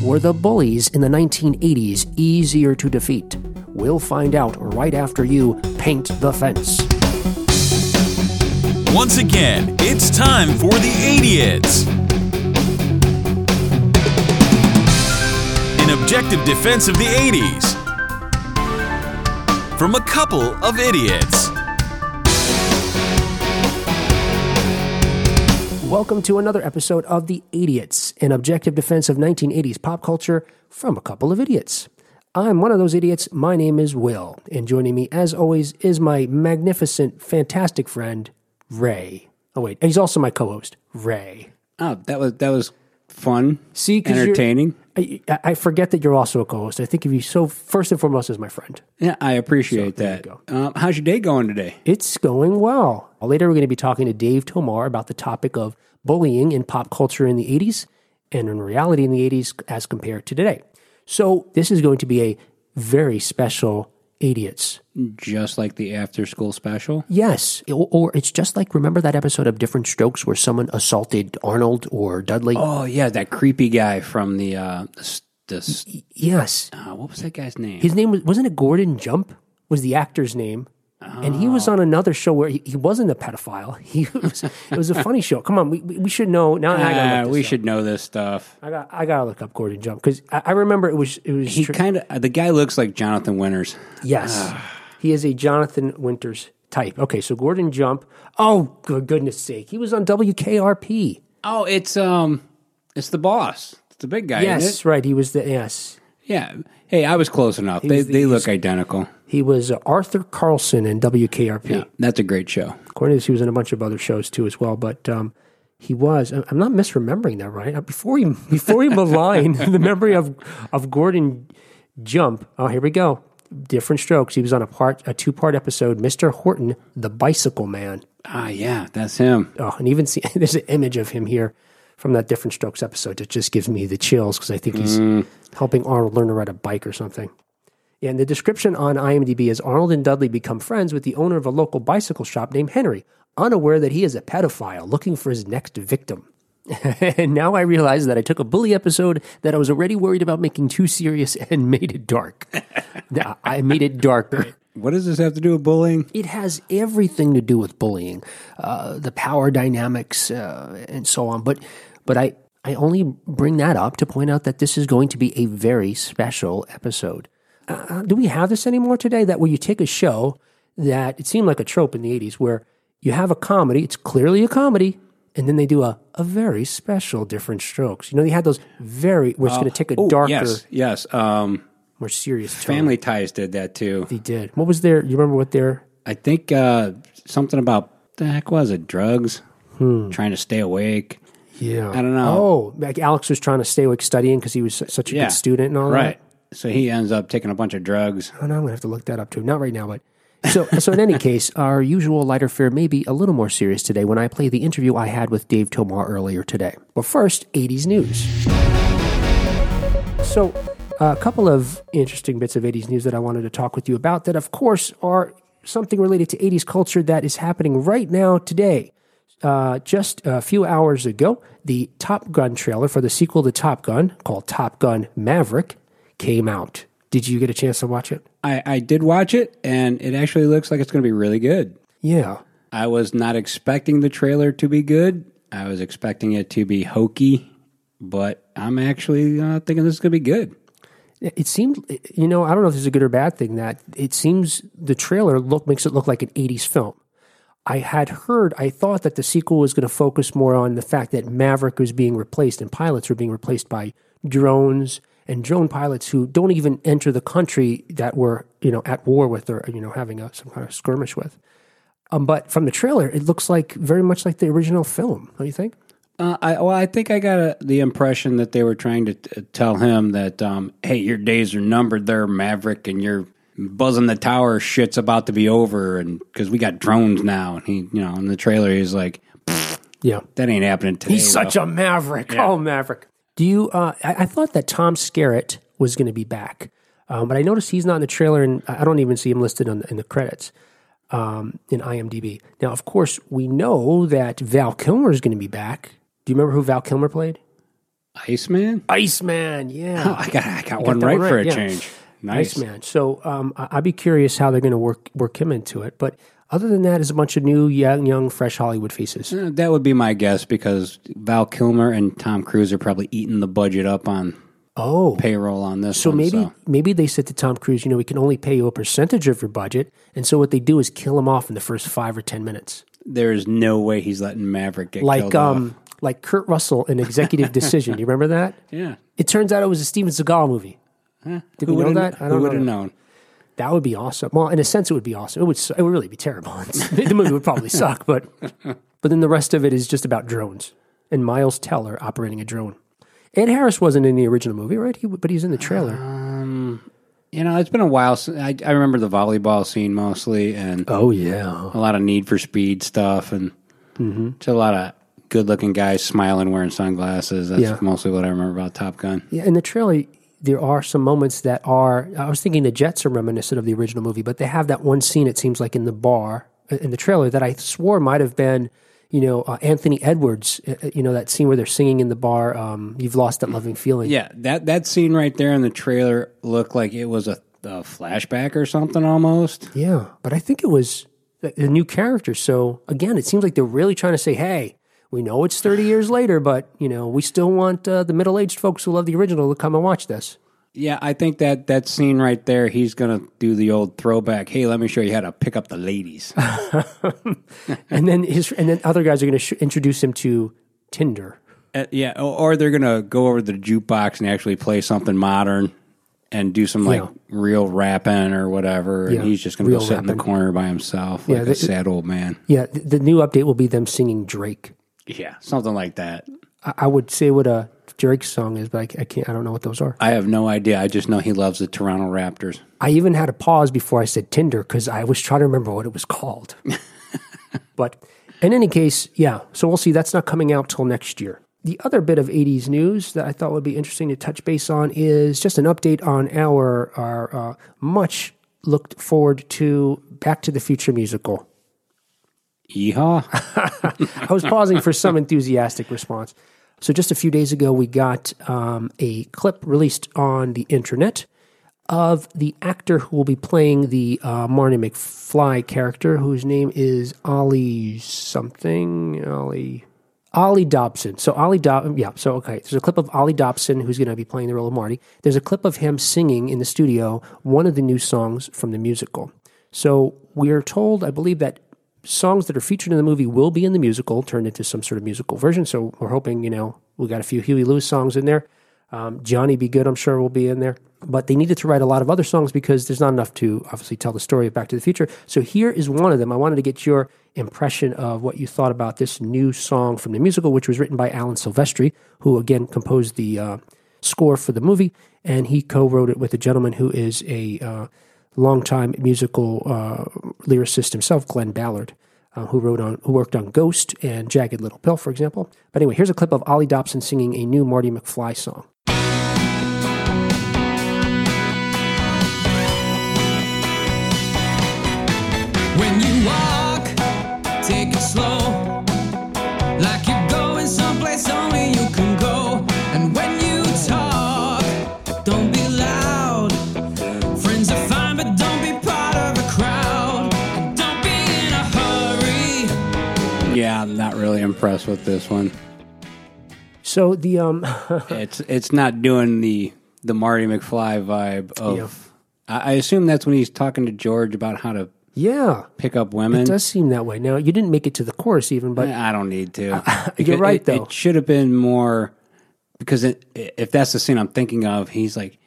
Were the bullies in the 1980s easier to defeat? We'll find out right after you paint the fence. Once again, it's time for the Idiots. An objective defense of the 80s. From a couple of idiots. Welcome to another episode of The Idiots, an objective defense of 1980s pop culture from a couple of idiots. I'm one of those idiots. My name is Will, and joining me, as always, is my magnificent, fantastic friend, Ray. Oh, wait, he's also my co host, Ray. Oh, that was that was fun. See, entertaining. I, I forget that you're also a co host. I think of you so, first and foremost, as my friend. Yeah, I appreciate So, that. you Um, how's your day going today? It's going well. Later, we're going to be talking to Dave Tomar about the topic of bullying in pop culture in the 80s and in reality in the 80s as compared to today. So, this is going to be a very special Idiots. Just like the after school special. Yes. Or, or it's just like remember that episode of Different Strokes where someone assaulted Arnold or Dudley? Oh yeah, that creepy guy from the uh, this, this Yes. uh, what was that guy's name? His name was, wasn't it Gordon Jump? Was the actor's name. And he was on another show where he, he wasn't a pedophile. He was, it was a funny show. Come on, we, we should know. Now Ah, this we up. should know this stuff. I got I gotta look up Gordon Jump because I, I remember it was it was He tr- kind of the guy looks like Jonathan Winters. yes he is a Jonathan Winters type. Okay, so Gordon Jump. Oh, good goodness sake, he was on WKRP. Oh, it's um, it's the boss. It's the big guy. yes, right. He was the yes. Yeah. Hey, I was close enough. They the- they look identical. He was uh, Arthur Carlson in WKRP. Yeah, that's a great show. According to this, he was in a bunch of other shows too as well. But um, he was. I'm not misremembering that, right? Uh, Before he before he malign the memory of of Gordon Jump. Oh, here we go. Different strokes. He was on a part a two part episode. Mister Horton, the Bicycle Man. Ah, yeah, that's him. Oh, and even see there's an image of him here from that Different Strokes episode that just gives me the chills because I think he's helping Arnold learn to ride a bike or something. Yeah, and the description on IMDb is Arnold and Dudley become friends with the owner of a local bicycle shop named Henry, unaware that he is a pedophile looking for his next victim. and now I realize that I took a bully episode that I was already worried about making too serious and made it dark. I made it darker. What does this have to do with bullying? It has everything to do with bullying, uh, the power dynamics, uh, and so on. But, but I, I only bring that up to point out that this is going to be a very special episode. Uh, do we have this anymore today? That where you take a show that it seemed like a trope in the '80s, where you have a comedy, it's clearly a comedy, and then they do a, a very special different strokes. You know, they had those very where it's going to take a Oh, darker, yes, yes. Um, more serious tone. Family Ties did that too. They did. What was their? You remember what their? I think uh, something about the heck was it? Drugs, trying to stay awake. Yeah, I don't know. Oh, like Alex was trying to stay awake studying because he was such a Yeah, good student and all right. that. So he ends up taking a bunch of drugs. Oh, no, I'm gonna have to look that up too. Not right now, but so so. In any case, our usual lighter fare may be a little more serious today when I play the interview I had with Dave Tomar earlier today. But first, 80s news. So, a couple of interesting bits of 80s news that I wanted to talk with you about that, of course, are something related to 80s culture that is happening right now today. Uh, just a few hours ago, the Top Gun trailer for the sequel to Top Gun, called Top Gun Maverick, came out. Did you get a chance to watch it? I, I did watch it, and it actually looks like it's going to be really good. Yeah. I was not expecting the trailer to be good. I was expecting it to be hokey, but I'm actually uh, thinking this is going to be good. It seemed, you know, I don't know if this is a good or bad thing that it seems the trailer look makes it look like an 80s film. I had heard, I thought that the sequel was going to focus more on the fact that Maverick was being replaced and pilots were being replaced by drones and drone pilots who don't even enter the country that we're, you know, at war with or, you know, having a, some kind of skirmish with. Um, but from the trailer, it looks like very much like the original film. Don't you think? Uh, I, well, I think I got a, the impression that they were trying to t- tell him that, um, hey, your days are numbered there, Maverick, and you're buzzing the tower shit's about to be over, and because we got drones now. And he, you know, in the trailer, he's like, Yeah. that ain't happening today. He's such a maverick. Oh, maverick. Do you? Uh, I, I thought that Tom Skerritt was going to be back, um, but I noticed he's not in the trailer, and I don't even see him listed on the, in the credits um, in IMDb. Now, of course, we know that Val Kilmer is going to be back. Do you remember who Val Kilmer played? Iceman? Iceman, yeah. I got I got one that right, for a yeah. change. Nice. Iceman. So um, I'd be curious how they're going to work work him into it. But other than that, is a bunch of new, young, young, fresh Hollywood faces. Uh, That would be my guess because Val Kilmer and Tom Cruise are probably eating the budget up on Oh, payroll on this. so one, maybe maybe they said to Tom Cruise, you know, we can only pay you a percentage of your budget, and so what they do is kill him off in the first five or ten minutes, there's no way he's letting Maverick get like killed um like Kurt Russell in Executive Decision. Do you remember that? Yeah. It turns out it was a Steven Seagal movie. Did Who we know that? I don't would have know. known? That would be awesome. Well, in a sense, it would be awesome. It would. It would really be terrible. the movie would probably suck, but but then the rest of it is just about drones and Miles Teller operating a drone. Ed Harris wasn't in the original movie, right? He, but he's in the trailer. You know, it's been a while. Since, I, I remember the volleyball scene mostly, and oh yeah, a lot of Need for Speed stuff, and Mm-hmm. just a lot of good-looking guys smiling, wearing sunglasses. That's Yeah. mostly what I remember about Top Gun. yeah. In the trailer, there are some moments that are. I was thinking the Jets are reminiscent of the original movie, but they have that one scene. It seems like in the bar uh, in the trailer that I swore might have been. You know, uh, Anthony Edwards, uh, uh, you know, that scene where they're singing in the bar, um, You've Lost That Loving Feeling. Yeah, that that scene right there in the trailer looked like it was a, a flashback or something almost. Yeah, but I think it was the, a new character. So again, it seems like they're really trying to say, "Hey, we know it's thirty years later, but you know, we still want uh, the middle-aged folks who love the original to come and watch this." Yeah, I think that that scene right there, he's gonna do the old throwback. Hey, let me show you how to pick up the ladies. And then his and then other guys are going to sh- introduce him to Tinder. Uh, yeah, or, or they're gonna go over to the jukebox and actually play something modern and do some like Yeah. real rapping or whatever. Yeah, And he's just gonna go sit in the corner by himself Yeah, like a sad old man. Yeah, the, the new update will be them singing Drake. Yeah, something like that. I, I would say what a Drake song is, but I, I can't. I don't know what those are. I have no idea. I just know he loves the Toronto Raptors. I even had a pause before I said Tinder because I was trying to remember what it was called. but in any case, yeah. So we'll see. That's not coming out till next year. The other bit of 80s news that I thought would be interesting to touch base on is just an update on our, our uh, much looked forward to Back to the Future musical. Yeehaw! I was pausing for some enthusiastic response. So, just a few days ago, we got um, a clip released on the internet of the actor who will be playing the uh, Marty McFly character, whose name is Ollie something. Ollie. Ollie Dobson. So Ollie Dobson, yeah. So okay, there's a clip of Ollie Dobson who's going to be playing the role of Marty. There's a clip of him singing in the studio one of the new songs from the musical. So we are told, I believe that songs that are featured in the movie will be in the musical, turned into some sort of musical version. So we're hoping, you know, we got a few Huey Lewis songs in there. Um, Johnny B. Goode, I'm sure, will be in there. But they needed to write a lot of other songs because there's not enough to obviously tell the story of Back to the Future. So here is one of them. I wanted to get your impression of what you thought about this new song from the musical, which was written by Alan Silvestri, who again composed the uh, score for the movie, and he co-wrote it with a gentleman who is a uh, longtime musical uh, lyricist himself, Glen Ballard. Uh, who wrote on who worked on Ghost and Jagged Little Pill, for example. But anyway, here's a clip of Ollie Dobson singing a new Marty McFly song. When you really impressed with this one. So the um, It's it's not doing the the Marty McFly vibe of. Yeah. I, I assume that's when he's talking to George about how to yeah, pick up women. it does seem that way. Now you didn't make it to the chorus even, but I don't need to. You're right, it, though. It should have been more because it, if that's the scene I'm thinking of, he's like,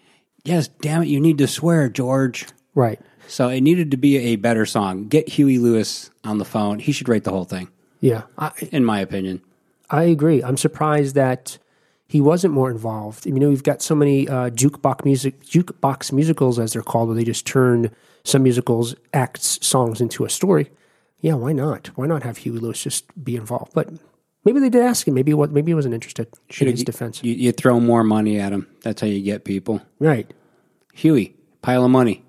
"Yes, damn it, you need to swear, George." right. So it needed to be a better song. Get Huey Lewis on the phone. He should write the whole thing, Yeah, I, in my opinion. I agree. I'm surprised that he wasn't more involved. You know, we've got so many uh, jukebox music, jukebox musicals, as they're called, where they just turn some musicals acts songs into a story. Yeah, why not? Why not have Huey Lewis just be involved? But maybe they did ask him. Maybe what? Maybe he wasn't interested. in his defense, You, you throw more money at him. That's how you get people. right? Huey, pile of money.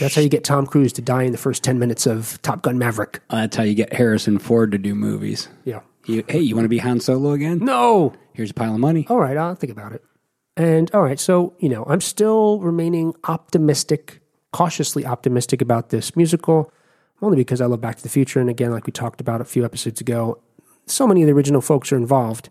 That's how you get Tom Cruise to die in the first ten minutes of Top Gun Maverick. That's how you get Harrison Ford to do movies. Yeah. You, hey, you want to be Han Solo again? No, here's a pile of money. all right, I'll think about it. And all right, so, you know, I'm still remaining optimistic, cautiously optimistic about this musical, only because I love Back to the Future. And again, like we talked about a few episodes ago, so many of the original folks are involved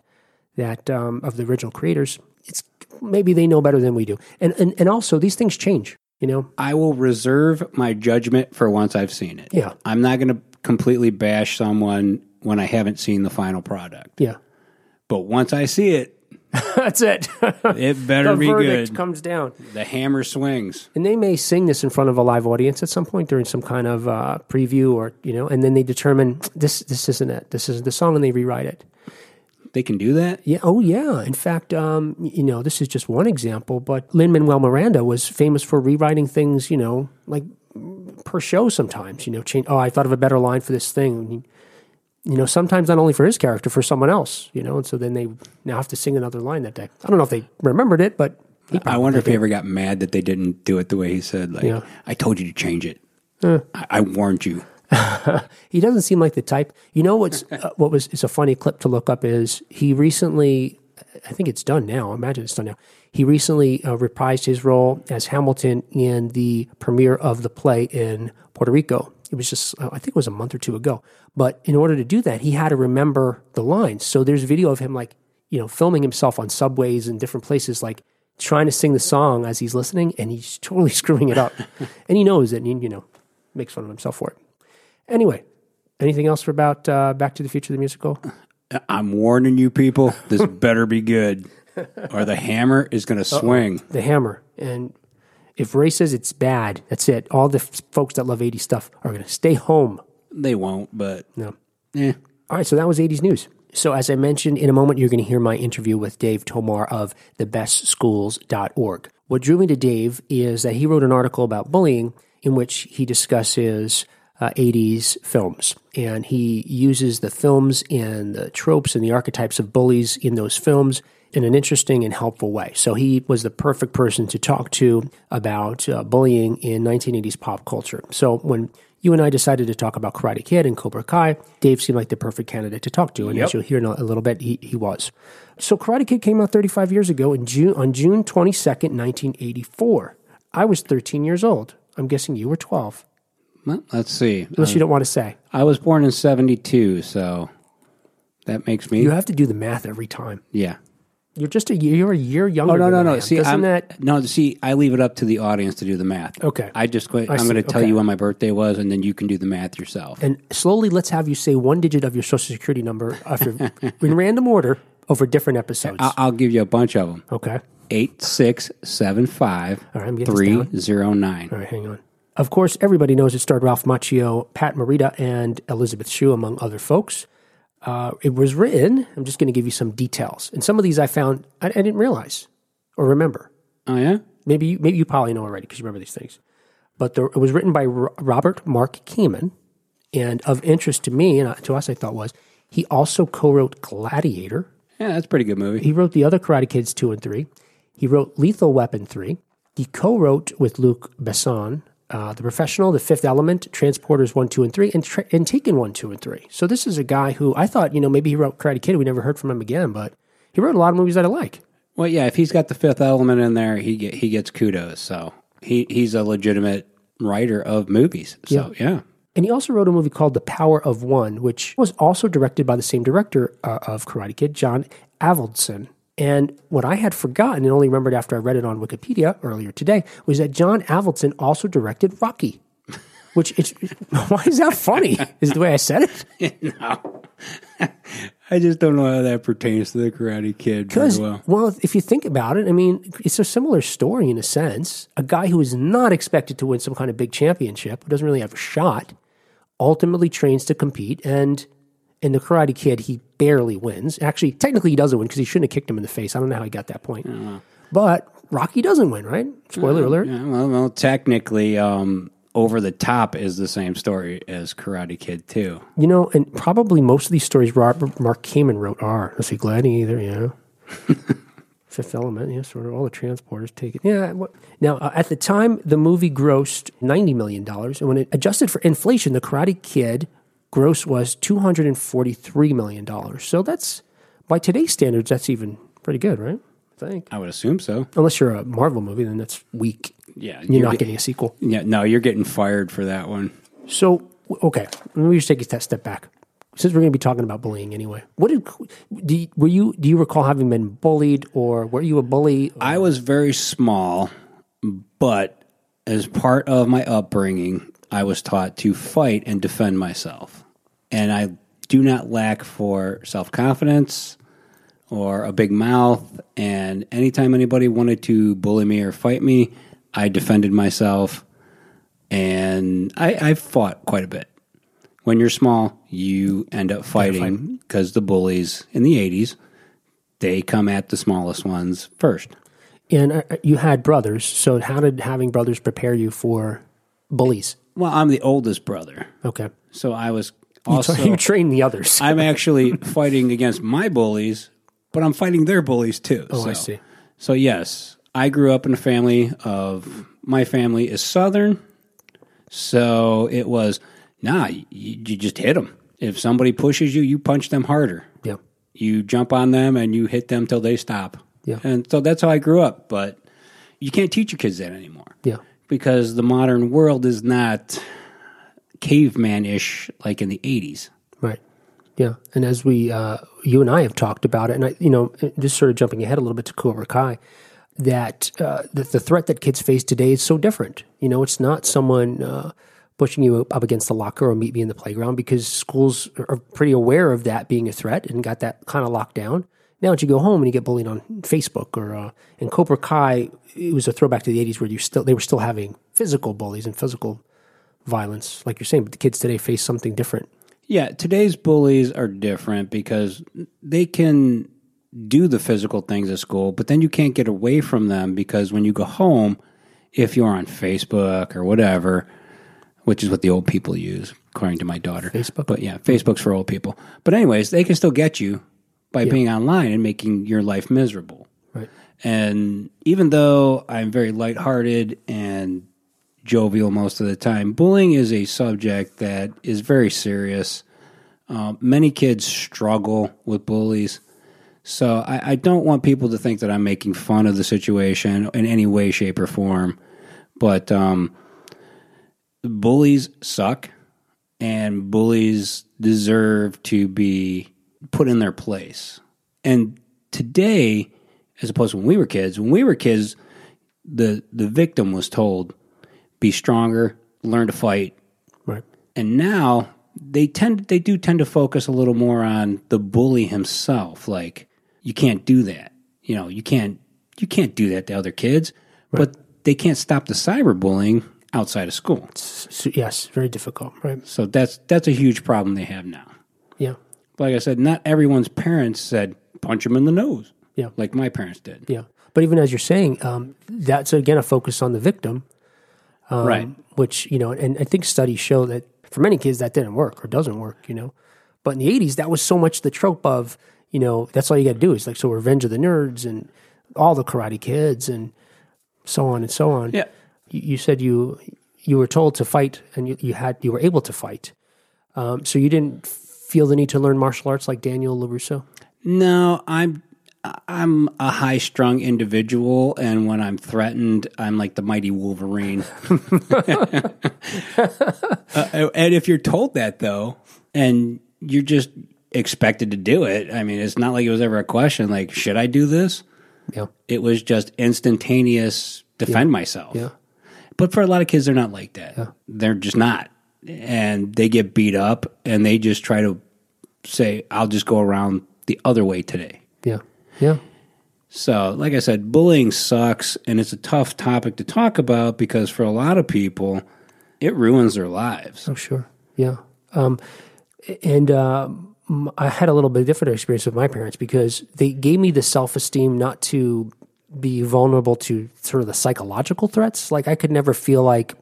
that, um, of the original creators, it's maybe they know better than we do. And, and, and also, these things change, you know? I will reserve my judgment for once I've seen it. Yeah. I'm not going to completely bash someone when I haven't seen the final product. Yeah. But once I see it, That's it. it better the be verdict good. comes down. the hammer swings. And they may sing this in front of a live audience at some point during some kind of uh, preview or, you know, and then they determine this, this isn't it. This isn't the song and they rewrite it. They can do that. Yeah. Oh, yeah. In fact, um, you know, this is just one example, but Lin Manuel Miranda was famous for rewriting things, you know, like per show sometimes, you know, change. Oh, I thought of a better line for this thing. You know, sometimes not only for his character, for someone else, you know, and so then they now have to sing another line that day. I don't know if they remembered it, but I wonder if he ever got mad that they didn't do it the way he said. Like, Yeah. I told you to change it. I, I warned you. he doesn't seem like the type. You know what's uh, what was it's a funny clip to look up is he recently, I think it's done now. I imagine it's done now. He recently uh, reprised his role as Hamilton in the premiere of the play in Puerto Rico. It was just uh, I think it was a month or two ago. But in order to do that, he had to remember the lines. So there's video of him like you know filming himself on subways and different places like trying to sing the song as he's listening and he's totally screwing it up and he knows it and he, you know makes fun of himself for it Anyway, anything else for about uh, Back to the Future the musical? I'm warning you people, this better be good. Or the hammer is going to swing. The Hammer. And if Ray says it's bad, that's it. All the f- folks that love 80s stuff are going to stay home. They won't, but No. eh. All right, so that was 80s news. So, as I mentioned, in a moment, you're going to hear my interview with Dave Tomar of thebestschools.org. What drew me to Dave is that he wrote an article about bullying in which he discusses uh, 80s films. And he uses the films and the tropes and the archetypes of bullies in those films in an interesting and helpful way. So, he was the perfect person to talk to about uh, bullying in 1980s pop culture. So, when you and I decided to talk about Karate Kid and Cobra Kai. Dave seemed like the perfect candidate to talk to, and as you'll hear in a, a little bit, he, he was. So Karate Kid came out 35 years ago in June on June 22nd, 1984. I was 13 years old. I'm guessing you were 12, Well, let's see. unless you don't want to say. I was born in 72, so that makes me. You have to do the math every time. yeah. You're just a year, you're a year oh, younger. Oh, no, no, no. See, Doesn't I'm, that no, see, I leave it up to the audience to do the math. Okay. I just, go, I I'm going to tell Okay. you when my birthday was, and then you can do the math yourself. and slowly let's have you say one digit of your social security number after, in random order over different episodes. I'll, I'll give you a bunch of them. okay. Eight six seven five All right, I'm getting this three down. zero nine. All right, hang on. Of course, everybody knows it starred Ralph Macchio, Pat Morita, and Elizabeth Shue, among other folks. Uh, it was written, I'm just going to give you some details. And some of these I found I, I didn't realize or remember. Oh yeah. Maybe you, maybe you probably know already because you remember these things. But the, it was written by Ro- Robert Mark Kamen. And of interest to me and to us, I thought was he also co wrote Gladiator. Yeah, that's a pretty good movie. He wrote the other Karate Kids 2 and 3. He wrote Lethal Weapon 3. He co wrote with Luc Besson uh, The Professional, The Fifth Element, Transporters 1, 2, and 3, and, tra- and Taken 1, 2, and 3. So this is a guy who I thought, you know, maybe he wrote Karate Kid. We never heard from him again, but he wrote a lot of movies that I like. Well, yeah, if he's got the fifth element in there, he get, he gets kudos. So he he's a legitimate writer of movies. So yeah. And he also wrote a movie called The Power of One, which was also directed by the same director uh, of Karate Kid, John Avildsen. And what I had forgotten and only remembered after I read it on Wikipedia earlier today was that John Avildsen also directed Rocky. Which it's why is that funny? Is the way I said it? no. I just don't know how that pertains to the Karate Kid Because well. well, if you think about it, I mean, it's a similar story in a sense. A guy who is not expected to win some kind of big championship, who doesn't really have a shot, ultimately trains to compete, and in the Karate Kid, he barely wins. Actually, technically, he doesn't win because he shouldn't have kicked him in the face. I don't know how he got that point. But Rocky doesn't win, right? Spoiler alert. Yeah, well, well, technically, um, Over the Top is the same story as Karate Kid too. You know, and probably most of these stories Robert Mark Kamen wrote are. Let's see, Gladiator, yeah. Fifth Element, yeah, sort of all the transporters take it. Yeah. What, now, uh, at the time, the movie grossed $90 million. And when it adjusted for inflation, The Karate Kid gross was $243 million. So that's by today's standards, that's even pretty good, right? I think. I would assume so. Unless you're a Marvel movie, then that's weak. Yeah, You're, not get- getting a sequel. Yeah, no, you're getting fired for that one. So, okay, let me just take a step- back. Since we're going to be talking about bullying anyway, what did do you, were you? Do you recall having been bullied, or were you a bully? I was very small, but as part of my upbringing, I was taught to fight and defend myself. And I do not lack for self confidence or a big mouth. And anytime anybody wanted to bully me or fight me, I defended myself. And I, I fought quite a bit. When you're small, you end up fighting because the bullies in the 80s, they come at the smallest ones first. And uh, you had brothers. So, how did having brothers prepare you for bullies? Well, I'm the oldest brother, Okay, so I was so also. you train the others. I'm actually fighting against my bullies, but I'm fighting their bullies too. Oh, so. I see. So yes, I grew up in a family of my family is Southern, so it was nah. You, you just hit them. If somebody pushes you, you punch them harder. yeah, You jump on them and you hit them till they stop. Yeah. and so that's how I grew up. But you can't teach your kids that anymore yeah, because the modern world is not caveman ish like in the 80s. right. Yeah, and as we, uh, you and I have talked about it, and I, you know, just sort of jumping ahead a little bit to Cobra Kai, that uh, the, the threat that kids face today is so different. You know, it's not someone uh, pushing you up against the locker or meet me in the playground because schools are pretty aware of that being a threat and got that kind of locked down. Now that you go home and you get bullied on Facebook or uh, in Cobra Kai, it was a throwback to the '80s where you still they were still having physical bullies and physical violence, like you're saying. But the kids today face something different. Yeah, today's bullies are different because they can do the physical things at school, but then you can't get away from them because when you go home, if you're on Facebook or whatever, which is what the old people use, according to my daughter. Facebook? But yeah, Facebook's for old people. But anyways, they can still get you by being online and making your life miserable. Right. And even though I'm very lighthearted and jovial most of the time, bullying is a subject that is very serious. Um, many kids struggle with bullies. So I, I don't want people to think that I'm making fun of the situation in any way, shape, or form. But um, bullies suck, and bullies deserve to be put in their place. And today, as opposed to when we were kids, when we were kids, the the victim was told, "Be stronger, learn to fight." Right. And now they tend they do tend to focus a little more on the bully himself. Like you can't do that. You know, you can't you can't do that to other kids. But they can't stop the cyberbullying outside of school. So, yes, very difficult. Right. So that's that's a huge problem they have now. Like I said, not everyone's parents said punch him in the nose. Yeah. Like my parents did. Yeah. But even as you're saying, um, that's again a focus on the victim, um, right. which, you know, and I think studies show that for many kids that didn't work or doesn't work, you know. But in the 80s, that was so much the trope of, you know, that's all you got to do is like, so Revenge of the Nerds and all the Karate Kids and so on and so on. Yeah. You, you said you you were told to fight and you, you had you were able to fight. Um, so you didn't feel the need to learn martial arts like Daniel LaRusso? No, I'm I'm a high strung individual, and when I'm threatened, I'm like the mighty Wolverine. uh, and if you're told that though, and you're just expected to do it, I mean, it's not like it was ever a question like, should I do this? Yeah. It was just instantaneous defend myself. Yeah. But for a lot of kids, they're not like that. They're just not. And they get beat up and they just try to say, I'll just go around the other way today. Yeah. Yeah. So, like I said, bullying sucks and it's a tough topic to talk about because for a lot of people, it ruins their lives. Oh, sure. Yeah. Um, and um, I had a little bit different experience with my parents because they gave me the self esteem not to be vulnerable to sort of the psychological threats. Like I could never feel like,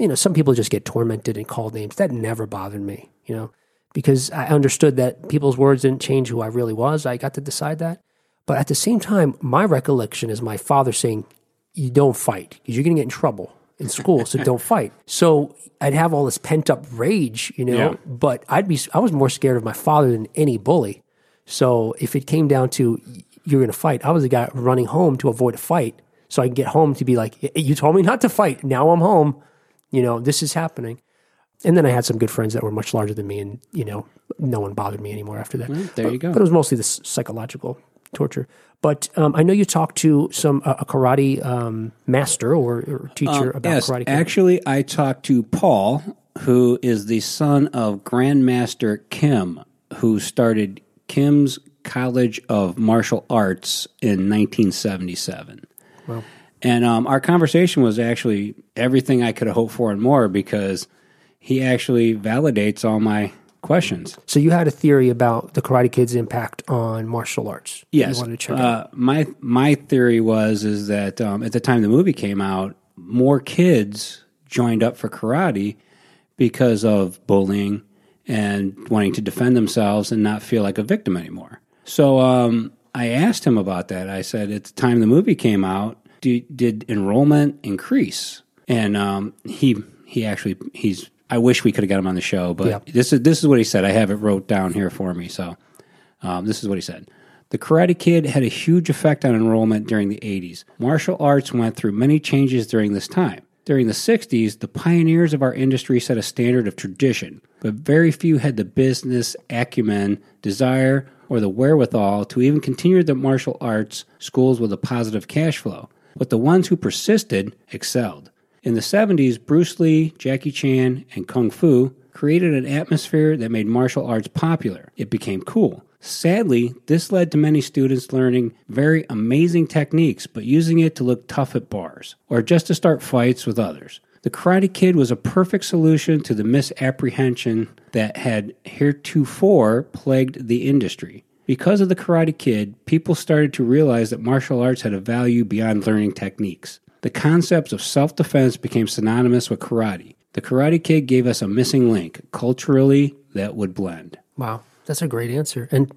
you know, some people just get tormented and called names. That never bothered me, you know, because I understood that people's words didn't change who I really was. I got to decide that. But at the same time, my recollection is my father saying, you don't fight because you're going to get in trouble in school, so don't fight. So I'd have all this pent up rage, you know, Yeah. but I'd be, I was more scared of my father than any bully. So if it came down to you're going to fight, I was the guy running home to avoid a fight, so I can get home to be like, "You told me not to fight. Now I'm home. You know this is happening." And then I had some good friends that were much larger than me, and you know, no one bothered me anymore after that. there you go. But it was mostly the psychological torture. But um, I know you talked to some uh, a karate um, master or, or teacher about yes, karate. Actually, I talked to Paul, who is the son of Grandmaster Kim, who started Kim's College of Martial Arts in 1977. Wow. And um, our conversation was actually everything I could have hoped for and more because he actually validates all my questions. So you had a theory about the Karate Kid's impact on martial arts. Yes. You to check uh, my my theory was is that um, at the time the movie came out, more kids joined up for karate because of bullying and wanting to defend themselves and not feel like a victim anymore. So um, I asked him about that. I said, at the time the movie came out, do, did enrollment increase? And um, he he actually he's. I wish we could have got him on the show, but this is this is what he said. I have it wrote down here for me. So um, this is what he said. The Karate Kid had a huge effect on enrollment during the 80s. Martial arts went through many changes during this time. During the 60s, the pioneers of our industry set a standard of tradition, but very few had the business acumen, desire, or the wherewithal to even continue the martial arts schools with a positive cash flow. But the ones who persisted excelled. In the 70s, Bruce Lee, Jackie Chan, and Kung Fu created an atmosphere that made martial arts popular. It became cool. Sadly, this led to many students learning very amazing techniques, but using it to look tough at bars or just to start fights with others. The Karate Kid was a perfect solution to the misapprehension that had heretofore plagued the industry. Because of the Karate Kid, people started to realize that martial arts had a value beyond learning techniques. The concepts of self defense became synonymous with karate. The Karate Kid gave us a missing link, culturally, that would blend. wow, that's a great answer, and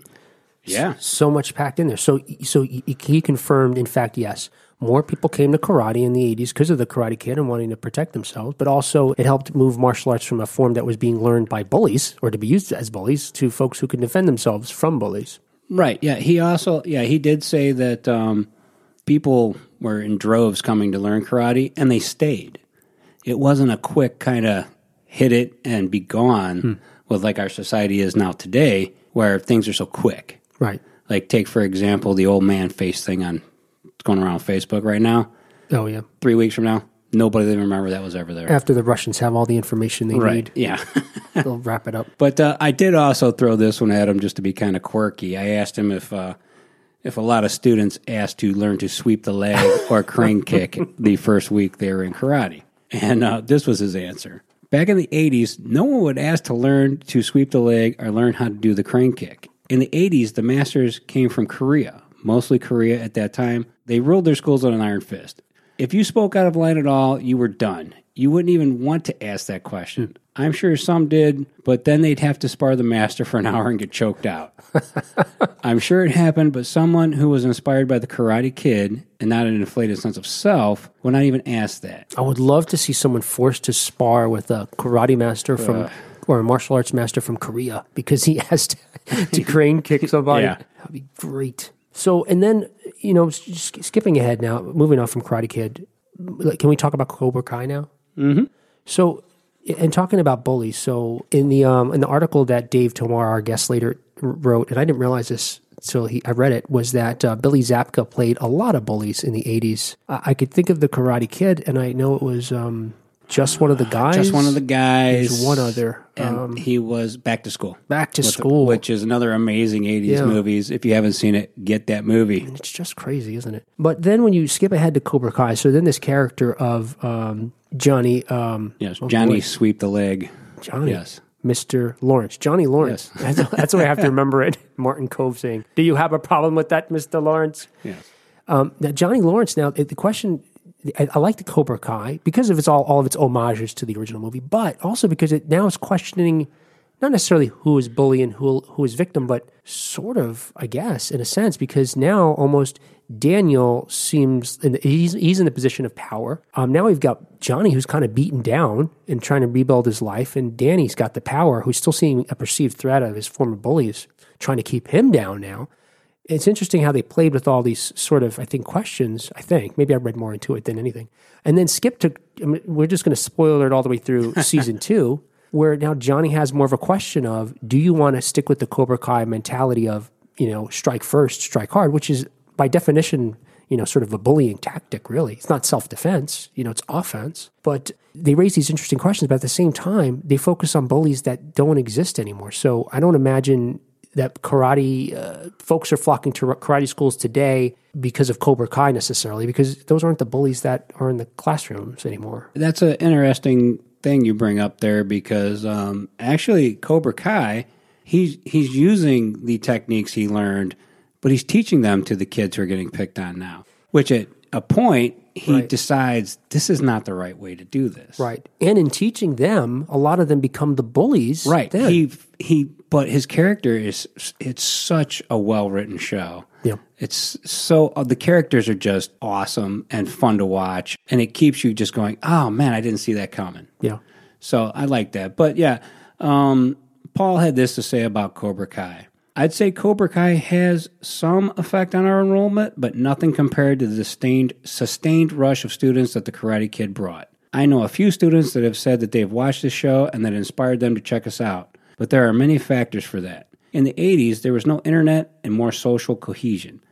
Yeah. so much packed in there. So, so he confirmed, in fact, yes, more people came to karate in the '80s because of the Karate Kid and wanting to protect themselves. But also, it helped move martial arts from a form that was being learned by bullies or to be used as bullies to folks who can defend themselves from bullies. Right. Yeah. He also, yeah, he did say that um, people were in droves coming to learn karate and they stayed. It wasn't a quick kind of hit it and be gone with like our society is now today, where things are so quick. Right. Like, take for example the old man face thing on it's going around Facebook right now. Oh yeah. Three weeks from now, nobody will remember that was ever there. After the Russians have all the information they need, Yeah. they'll wrap it up. But uh, I did also throw this one at him just to be kind of quirky. I asked him if uh, if a lot of students asked to learn to sweep the leg or crane kick the first week they were in karate, and uh, this was his answer. Back in the '80s, no one would ask to learn to sweep the leg or learn how to do the crane kick. In the '80s, the masters came from Korea, mostly Korea at that time. They ruled their schools on an iron fist. If you spoke out of line at all, you were done. You wouldn't even want to ask that question. I'm sure some did, but then they'd have to spar the master for an hour and get choked out. I'm sure it happened, but someone who was inspired by the Karate Kid and not an inflated sense of self would not even ask that. I would love to see someone forced to spar with a karate master from or a martial arts master from Korea because he has to, to crane kick somebody. Yeah. That'd be great. So, and then, you know, just skipping ahead now, moving on from Karate Kid, can we talk about Cobra Kai now? Mm-hmm. So, and talking about bullies. So, in the um, in the article that Dave Tomar, our guest later, wrote, and I didn't realize this until he I read it, was that uh, Billy Zabka played a lot of bullies in the '80s. I, I could think of the Karate Kid, and I know it was um, just one of the guys. Just one of the guys. There's one other. And Um, he was Back to School. Back to School. Which is another amazing 80s Yeah. movies. If you haven't seen it, get that movie. It's just crazy, isn't it? But then when you skip ahead to Cobra Kai, so then this character of um, Johnny, um, Yes, oh Johnny boy, Sweep the Leg. Johnny, Yes. Mr. Lawrence, Johnny Lawrence. That's, that's the way I have to remember it. Martin Kove saying, "Do you have a problem with that, Mr. Lawrence?" Yes. Now Johnny Lawrence. Now the the question. I, I like the Cobra Kai because of its all, all of its homages to the original movie, but also because it now is questioning not necessarily who is bully and who who is victim, but sort of, I guess, in a sense, because now almost Daniel seems in the, he's he's in the position of power. Um, now we've got Johnny who's kind of beaten down and trying to rebuild his life, and Danny's got the power, who's still seeing a perceived threat of his former bullies. trying to keep him down now. It's interesting how they played with all these sort of, I think, questions. I think maybe I read more into it than anything, and then skip to. I mean, we're just going to spoil it all the way through season two, where now Johnny has more of a question of: Do you want to stick with the Cobra Kai mentality of you know strike first, strike hard, which is by definition you know, sort of a bullying tactic, really. It's not self defense, you know, it's offense. But they raise these interesting questions, but at the same time, they focus on bullies that don't exist anymore. So I don't imagine that karate uh, folks are flocking to karate schools today because of Cobra Kai necessarily, because those aren't the bullies that are in the classrooms anymore. That's an interesting thing you bring up there because um, actually Cobra Kai, he's he's using the techniques he learned, but he's teaching them to the kids who are getting picked on now. Which at a point he Right. decides this is not the right way to do this. Right. And in teaching them, a lot of them become the bullies. Right. then. He he but his character is it's such a well-written show. Yeah. It's so uh, the characters are just awesome and fun to watch and it keeps you just going, "Oh man, I didn't see that coming." yeah. So I like that. But yeah, um, Paul had this to say about Cobra Kai. I'd say Cobra Kai has some effect on our enrollment, but nothing compared to the sustained, sustained rush of students that the Karate Kid brought. I know a few students that have said that they've watched this show and that inspired them to check us out, but there are many factors for that. In the 80s, there was no internet and more social cohesion.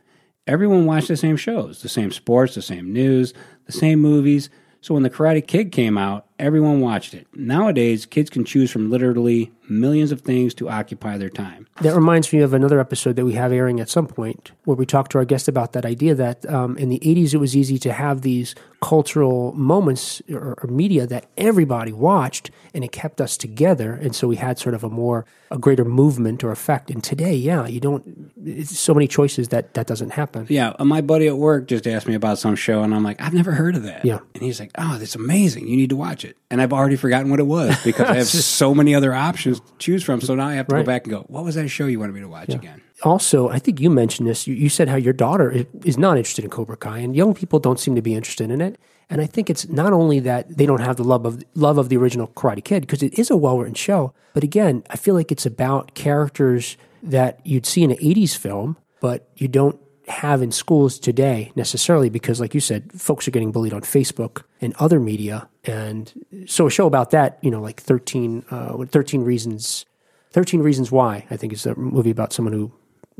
Everyone watched the same shows, the same sports, the same news, the same movies. So when the Karate Kid came out, everyone watched it. Nowadays, kids can choose from literally millions of things to occupy their time. That reminds me of another episode that we have airing at some point where we talked to our guest about that idea that um, in the 80s it was easy to have these cultural moments or, or media that everybody watched and it kept us together. And so we had sort of a more, a greater movement or effect. And today, yeah, you don't, so many choices that that doesn't happen. Yeah, uh, my buddy at work just asked me about some show, and I'm like, I've never heard of that. Yeah. And he's like, Oh, that's amazing. You need to watch it. And I've already forgotten what it was because I have so many other options to choose from. So now I have to Right. go back and go, What was that show you wanted me to watch again? also, I think you mentioned this. You, you said how your daughter is, is not interested in Cobra Kai, and young people don't seem to be interested in it. And I think it's not only that they don't have the love of love of the original Karate Kid because it is a well written show, but again, I feel like it's about characters that you'd see in an '80s film, but you don't have in schools today necessarily because, like you said, folks are getting bullied on Facebook and other media. And so, a show about that, you know, like 13, uh, 13 reasons 13 Reasons Why, I think, is a movie about someone who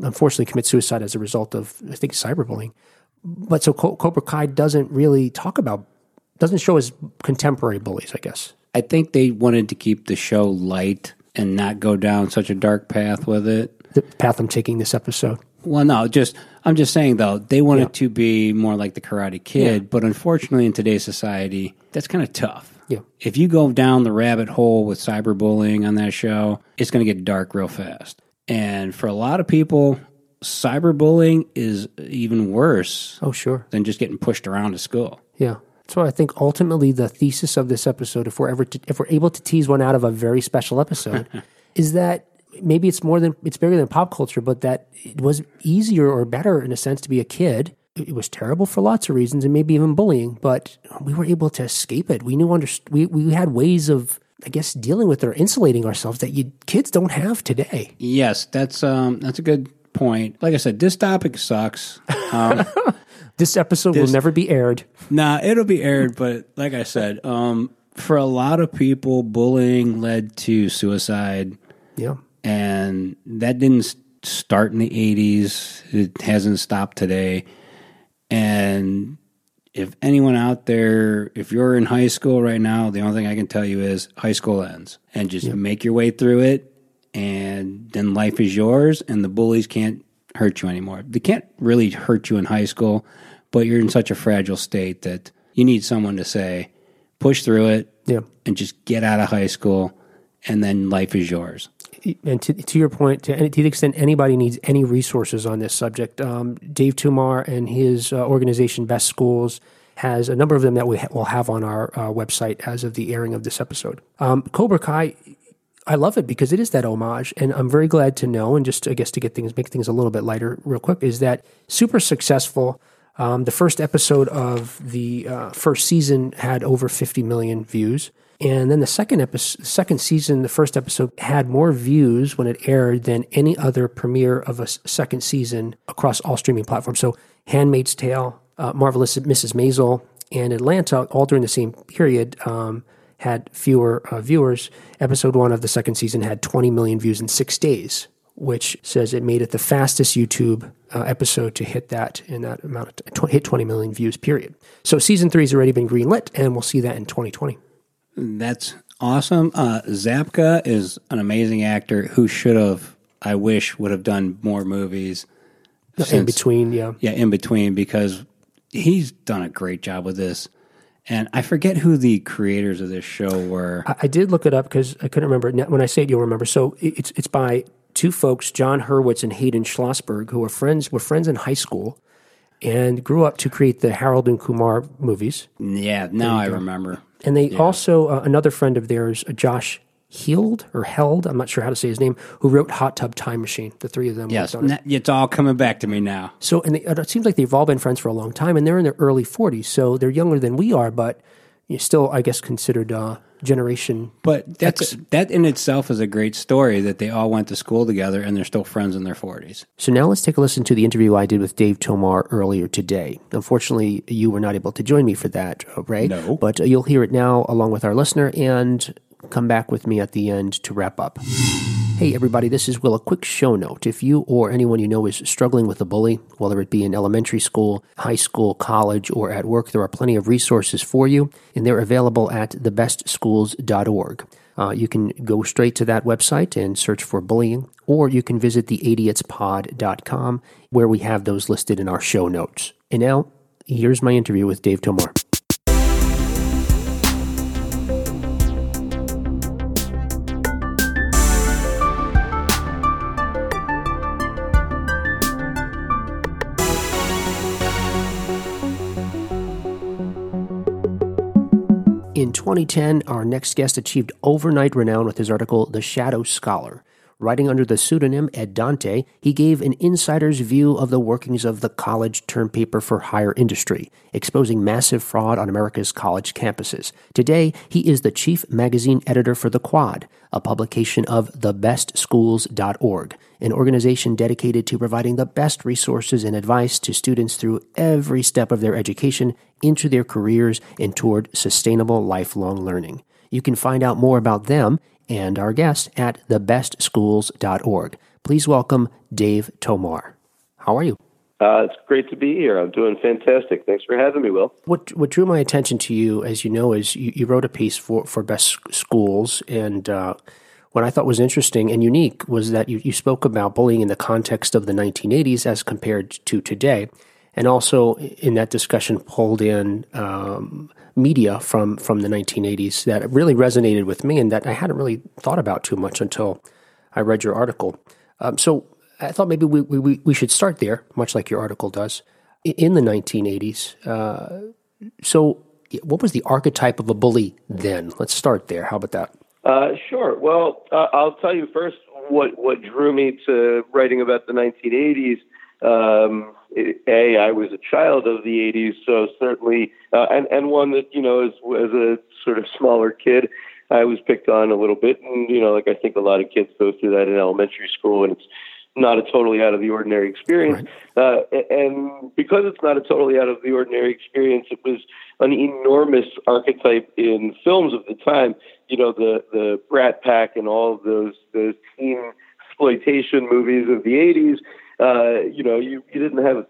unfortunately commits suicide as a result of, I think, cyberbullying. But so Co- Cobra Kai doesn't really talk about, doesn't show as contemporary bullies, I guess. I think they wanted to keep the show light and not go down such a dark path with it. The path I'm taking this episode. Well, no, just I'm just saying though they wanted to be more like the Karate Kid, Yeah. but unfortunately in today's society, that's kind of tough. Yeah. If you go down the rabbit hole with cyberbullying on that show, it's going to get dark real fast. And for a lot of people, cyberbullying is even worse Oh, sure. than just getting pushed around to school. Yeah. So I think ultimately the thesis of this episode, if we're ever to, if we're able to tease one out of a very special episode, is that maybe it's more than it's bigger than pop culture, but that it was easier or better in a sense to be a kid. It was terrible for lots of reasons, and maybe even bullying, but we were able to escape it. We knew under we we had ways of I guess dealing with or insulating ourselves that you kids don't have today. Yes, that's um that's a good point. Like I said, this topic sucks. Um, This episode will never be aired. Nah, it'll be aired, but like I said, um, for a lot of people, bullying led to suicide, Yeah. and that didn't start in the '80s. It hasn't stopped today. And if anyone out there, if you're in high school right now, the only thing I can tell you is high school ends, and just make your way through it, and then life is yours, and the bullies can't hurt you anymore. They can't really hurt you in high school, but you're in such a fragile state that you need someone to say, push through it, Yeah. and just get out of high school, and then life is yours. and to, to your point, to, to the extent anybody needs any resources on this subject, um, Dave Tomar and his uh, organization, Best Schools, has a number of them that we ha- will have on our uh, website as of the airing of this episode. Um, Cobra Kai, I love it because it is that homage, and I'm very glad to know, and just I guess to get things, make things a little bit lighter, real quick, is that super successful. Um, the first episode of the uh, first season had over 50 million views, And then the second episode, second season, the first episode had more views when it aired than any other premiere of a second season across all streaming platforms. So, *Handmaid's Tale*, uh, *Marvelous Mrs. Maisel*, and *Atlanta*, all during the same period, um, had fewer uh, viewers. Episode one of the second season had 20 million views in six days, which says it made it the fastest YouTube uh, episode to hit that in that amount of t- tw- hit 20 million views. Period. So season three has already been greenlit, and we'll see that in 2020. That's awesome. Uh, Zabka is an amazing actor who should have, I wish, would have done more movies. in between, yeah. Yeah, in between because he's done a great job with this. And I forget who the creators of this show were. I, I did look it up because I couldn't remember. When I say it, you'll remember. So it- it's it's by two folks, Jon Hurwitz and Hayden Schlossberg, who were friends were friends in high school, and grew up to create the Harold and Kumar movies. Yeah, now I remember. And they also uh, another friend of theirs, uh, Josh Heald or Held, I'm not sure how to say his name, who wrote Hot Tub Time Machine. The three of them. Yes, on it. it's all coming back to me now. So, and they, it seems like they've all been friends for a long time, and they're in their early 40s. So they're younger than we are, but you're still, I guess, considered uh, generation. But that's that in itself is a great story that they all went to school together and they're still friends in their forties. So now let's take a listen to the interview I did with Dave Tomar earlier today. Unfortunately, you were not able to join me for that, right? No. But uh, you'll hear it now along with our listener and come back with me at the end to wrap up. Hey, everybody, this is Will. A quick show note. If you or anyone you know is struggling with a bully, whether it be in elementary school, high school, college, or at work, there are plenty of resources for you, and they're available at thebestschools.org. Uh, you can go straight to that website and search for bullying, or you can visit theidiotspod.com where we have those listed in our show notes. And now, here's my interview with Dave Tomar. 2010, our next guest achieved overnight renown with his article, The Shadow Scholar. Writing under the pseudonym Ed Dante, he gave an insider's view of the workings of the college term paper for hire industry, exposing massive fraud on America's college campuses. Today, he is the chief magazine editor for The Quad, a publication of thebestschools.org, an organization dedicated to providing the best resources and advice to students through every step of their education into their careers and toward sustainable lifelong learning. You can find out more about them and our guest at thebestschools.org. Please welcome Dave Tomar. How are you? Uh, it's great to be here. I'm doing fantastic. Thanks for having me, Will. What what drew my attention to you, as you know, is you, you wrote a piece for, for Best Schools, and uh, what I thought was interesting and unique was that you, you spoke about bullying in the context of the 1980s as compared to today, and also in that discussion pulled in um, media from from the 1980s that really resonated with me and that I hadn't really thought about too much until I read your article. Um, so I thought maybe we, we we should start there, much like your article does, in the 1980s. Uh, so, what was the archetype of a bully then? Let's start there. How about that? Uh, sure. Well, uh, I'll tell you first what what drew me to writing about the 1980s. Um, a, I was a child of the 80s, so certainly, uh, and and one that you know, as as a sort of smaller kid, I was picked on a little bit, and you know, like I think a lot of kids go through that in elementary school, and it's not a totally out of the ordinary experience. Uh, and because it's not a totally out of the ordinary experience, it was an enormous archetype in films of the time. You know, the the Brat Pack and all of those those teen exploitation movies of the '80s. Uh, you know, you, you didn't have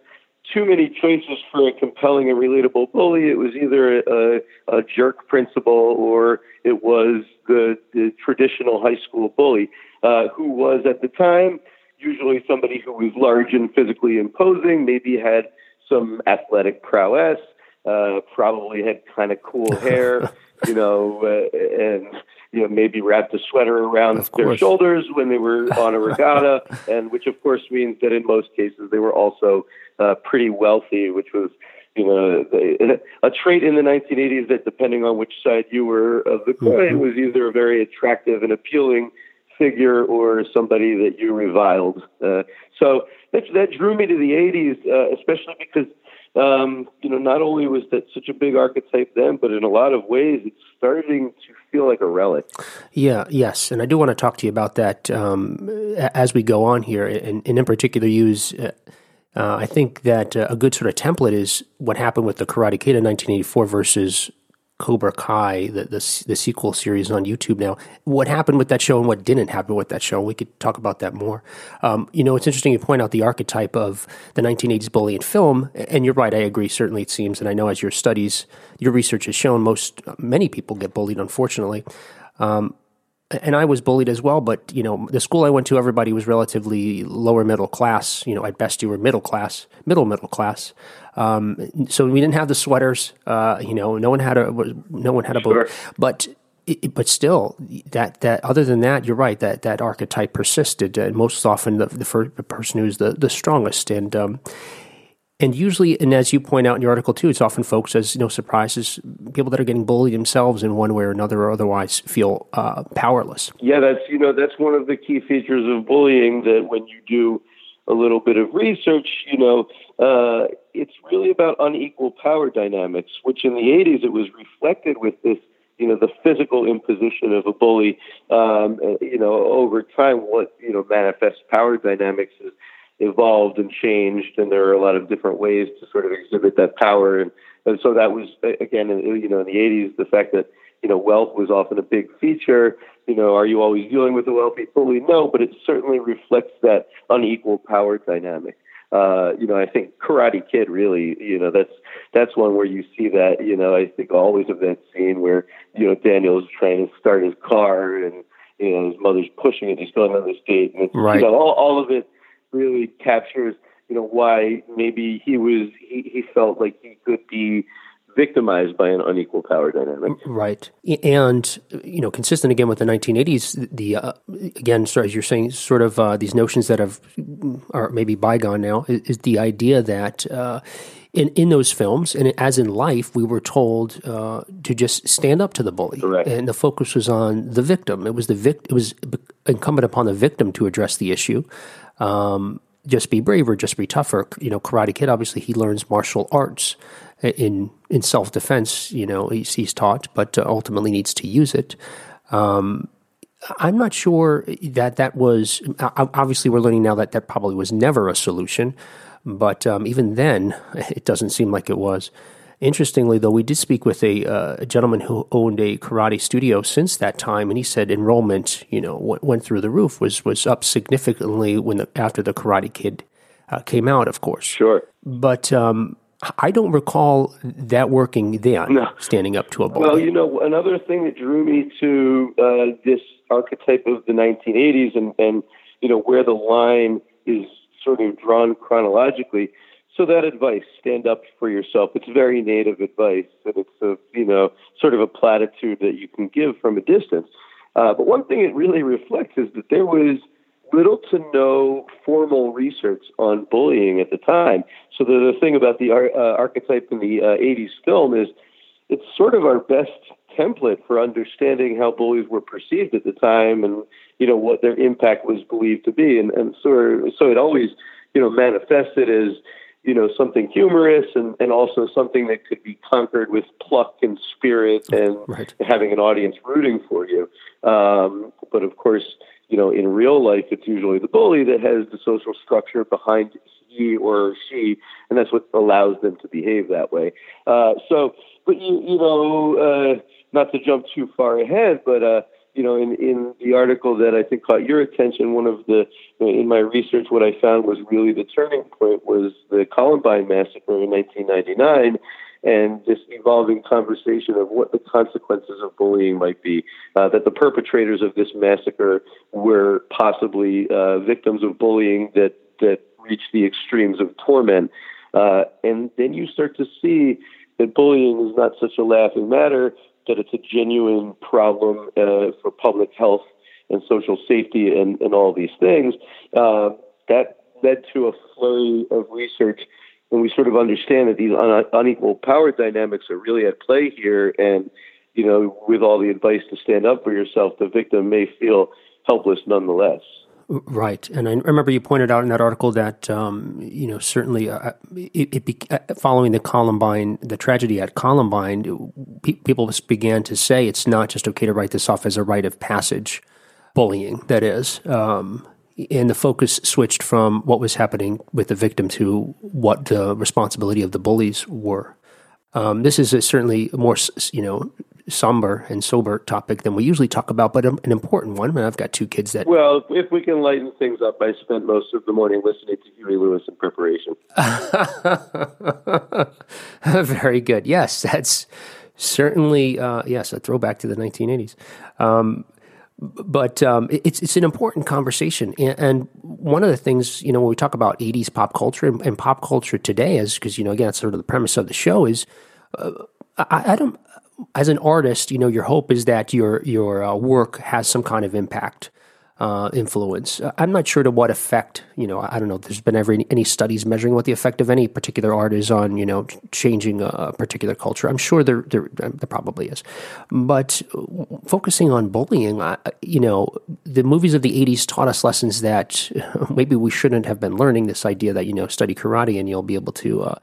too many choices for a compelling and relatable bully. It was either a, a jerk principal or it was the, the traditional high school bully, uh, who was at the time usually somebody who was large and physically imposing, maybe had some athletic prowess, uh, probably had kind of cool hair, you know, uh, and you know maybe wrapped a sweater around their shoulders when they were on a regatta, and which of course means that in most cases they were also uh, pretty wealthy, which was you know the- a trait in the 1980s that depending on which side you were of the coin was either a very attractive and appealing figure or somebody that you reviled. Uh, so that, that drew me to the 80s, uh, especially because um, you know, not only was that such a big archetype then, but in a lot of ways, it's starting to feel like a relic. Yeah, yes, and I do want to talk to you about that um, as we go on here, and, and in particular, use. Uh, uh, I think that uh, a good sort of template is what happened with the Karate Kid in 1984 versus Cobra Kai, the, the, the sequel series on YouTube now. What happened with that show and what didn't happen with that show? We could talk about that more. Um, you know, it's interesting you point out the archetype of the 1980s bully in film, and you're right. I agree. Certainly, it seems, and I know as your studies, your research has shown, most many people get bullied. Unfortunately. Um, and I was bullied as well. But you know, the school I went to, everybody was relatively lower middle class. You know, at best you were middle class, middle middle class. Um, so we didn't have the sweaters. Uh, you know, no one had a no one had a boat, but. It, but still, that that other than that, you're right. That that archetype persisted, and most often the the, first, the person who's the the strongest. And um, and usually, and as you point out in your article too, it's often folks as you know surprises people that are getting bullied themselves in one way or another, or otherwise feel uh, powerless. Yeah, that's you know that's one of the key features of bullying. That when you do a little bit of research, you know, uh, it's really about unequal power dynamics, which in the 80s it was reflected with this, you know, the physical imposition of a bully. Um, you know, over time, what, you know, manifests power dynamics is evolved and changed, and there are a lot of different ways to sort of exhibit that power. And, and so that was, again, you know, in the 80s, the fact that, you know, wealth was often a big feature. You know, are you always dealing with the wealthy fully? No, but it certainly reflects that unequal power dynamic. Uh, you know, I think Karate Kid really, you know, that's that's one where you see that. You know, I think always of that scene where you know Daniel's trying to start his car and you know his mother's pushing it. He's going on this date, and it's, right. you know, all all of it really captures you know why maybe he was he, he felt like he could be victimized by an unequal power dynamic. Right. And, you know, consistent again with the 1980s, the, uh, again, so as you're saying, sort of uh, these notions that have, are maybe bygone now, is, is the idea that, uh, in, in those films, and as in life, we were told uh, to just stand up to the bully, Correct. and the focus was on the victim. It was the vic- It was incumbent upon the victim to address the issue. Um, just be braver, just be tougher. You know, Karate Kid. Obviously, he learns martial arts in in self defense. You know, he's, he's taught, but uh, ultimately needs to use it. Um, I'm not sure that that was. Obviously, we're learning now that that probably was never a solution, but um, even then, it doesn't seem like it was. Interestingly, though, we did speak with a, uh, a, gentleman who owned a karate studio since that time, and he said enrollment, you know, went, went through the roof, was was up significantly when the, after the Karate Kid uh, came out, of course. Sure, but um, I don't recall that working then, no. standing up to a ball. Well, you know, another thing that drew me to uh, this archetype of the 1980s and, and, you know, where the line is sort of drawn chronologically. So that advice, stand up for yourself, it's very native advice. And it's a, you know, sort of a platitude that you can give from a distance. Uh, but one thing it really reflects is that there was – little to no formal research on bullying at the time. So the, the thing about the uh, archetype in the uh, 80s film is it's sort of our best template for understanding how bullies were perceived at the time and you know what their impact was believed to be and and so so it always you know manifested as you know something humorous and and also something that could be conquered with pluck and spirit and right. having an audience rooting for you um, but of course you know, in real life, it's usually the bully that has the social structure behind he or she, and that's what allows them to behave that way. Uh, so, but you, you know, uh, not to jump too far ahead, but uh, you know, in in the article that I think caught your attention, one of the in my research, what I found was really the turning point was the Columbine massacre in 1999 and this evolving conversation of what the consequences of bullying might be. Uh, that the perpetrators of this massacre were possibly uh, victims of bullying that that reached the extremes of torment, uh, and then you start to see that bullying is not such a laughing matter. That it's a genuine problem uh, for public health and social safety and, and all these things. Uh, that led to a flurry of research and we sort of understand that these un- unequal power dynamics are really at play here, and you know, with all the advice to stand up for yourself, the victim may feel helpless nonetheless. Right, and I remember you pointed out in that article that um, you know certainly uh, it, it be, uh, following the Columbine, the tragedy at Columbine, pe- people began to say it's not just okay to write this off as a rite of passage, bullying. That is, um, and the focus switched from what was happening with the victim to what the responsibility of the bullies were. Um, this is certainly more you know somber and sober topic than we usually talk about, but an important one. And I've got two kids that. Well, if we can lighten things up, I spent most of the morning listening to Huey Lewis in preparation. Very good. Yes, that's certainly uh, yes a throwback to the 1980s. Um, but um, it's it's an important conversation, and, and, one of the things you know when we talk about '80s pop culture and, and pop culture today is because you know again that's sort of the premise of the show is uh, I, I, don't as an artist, you know, your hope is that your your uh, work has some kind of impact, uh, influence. I'm not sure to what effect. You know, I don't know. There's been ever any, studies measuring what the effect of any particular art is on you know changing a particular culture. I'm sure there there, there probably is, but focusing on bullying, you know, the movies of the '80s taught us lessons that maybe we shouldn't have been learning. This idea that you know study karate and you'll be able to uh,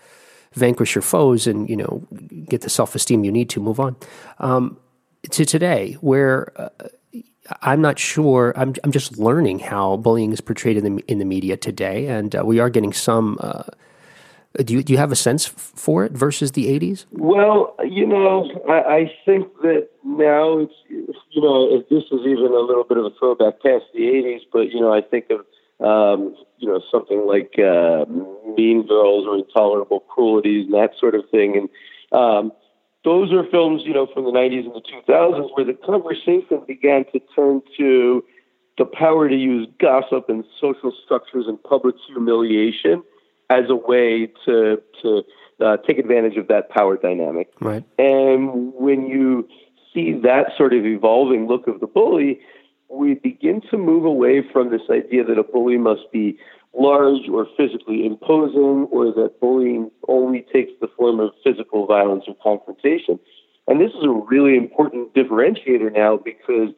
vanquish your foes and you know get the self esteem you need to move on. Um, to today, where uh, I'm not sure, I'm I'm just learning how bullying is portrayed in the in the media today, and uh, we are getting some. Uh, do you do you have a sense for it versus the '80s? Well, you know, I, I think that now it's you know this is even a little bit of a throwback past the '80s, but you know I think of um, you know, something like uh, Mean Girls or Intolerable Cruelties and that sort of thing. And um, those are films, you know, from the 90s and the 2000s where the conversation began to turn to the power to use gossip and social structures and public humiliation as a way to to uh, take advantage of that power dynamic. Right. And when you see that sort of evolving look of the bully, we begin to move away from this idea that a bully must be large or physically imposing, or that bullying only takes the form of physical violence or confrontation. And this is a really important differentiator now because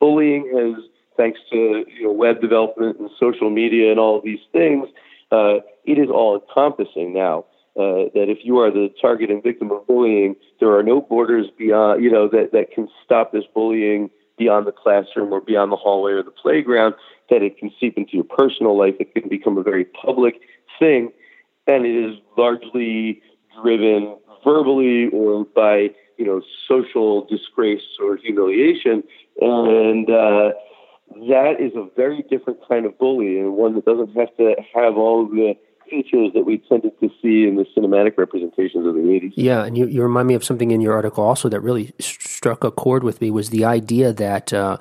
bullying has, thanks to you know, web development and social media and all these things, uh, it is all encompassing now. Uh, that if you are the target and victim of bullying, there are no borders beyond, you know, that, that can stop this bullying beyond the classroom or beyond the hallway or the playground, that it can seep into your personal life. It can become a very public thing, and it is largely driven verbally or by you know social disgrace or humiliation, and uh, that is a very different kind of bully and one that doesn't have to have all the features that we tended to see in the cinematic representations of the 80s. Yeah, and you, you remind me of something in your article also that really struck a chord with me was the idea that uh,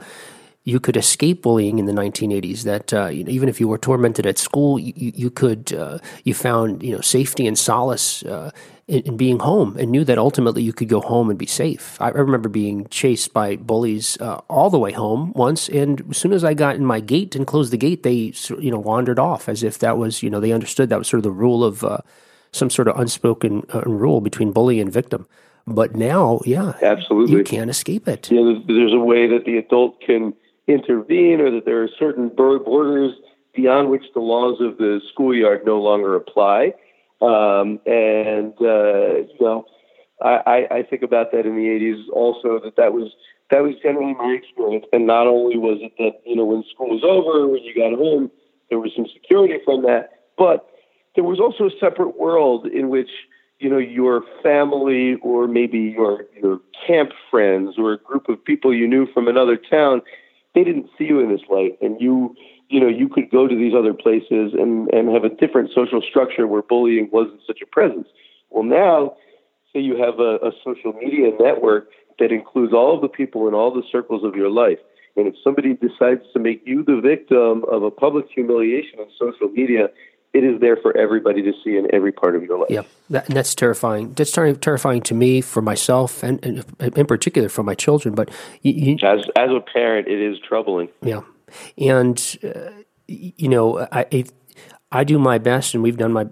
you could escape bullying in the 1980s. That uh, you know, even if you were tormented at school, you, you could uh, you found you know safety and solace uh, in, in, being home, and knew that ultimately you could go home and be safe. I, remember being chased by bullies uh, all the way home once, and as soon as I got in my gate and closed the gate, they you know wandered off as if that was you know they understood that was sort of the rule of uh, some sort of unspoken uh, rule between bully and victim. But now, yeah, absolutely, you can't escape it. Yeah, there's, there's a way that the adult can intervene or that there are certain borders beyond which the laws of the schoolyard no longer apply. Um, and, uh, you know, I, I think about that in the 80s also that that was that was generally my experience. And not only was it that, you know, when school was over, when you got home, there was some security from that, but there was also a separate world in which, you know, your family or maybe your, your camp friends or a group of people you knew from another town they didn't see you in this light, and you you know you could go to these other places and and have a different social structure where bullying wasn't such a presence. Well, now say you have a, a social media network that includes all of the people in all the circles of your life. And if somebody decides to make you the victim of a public humiliation on social media, it is there for everybody to see in every part of your life. Yeah, that, and that's terrifying. That's ter- terrifying to me, for myself, and, and, in particular for my children. But you, you, as as a parent, it is troubling. Yeah, and uh, you know, I, I do my best, and we've done my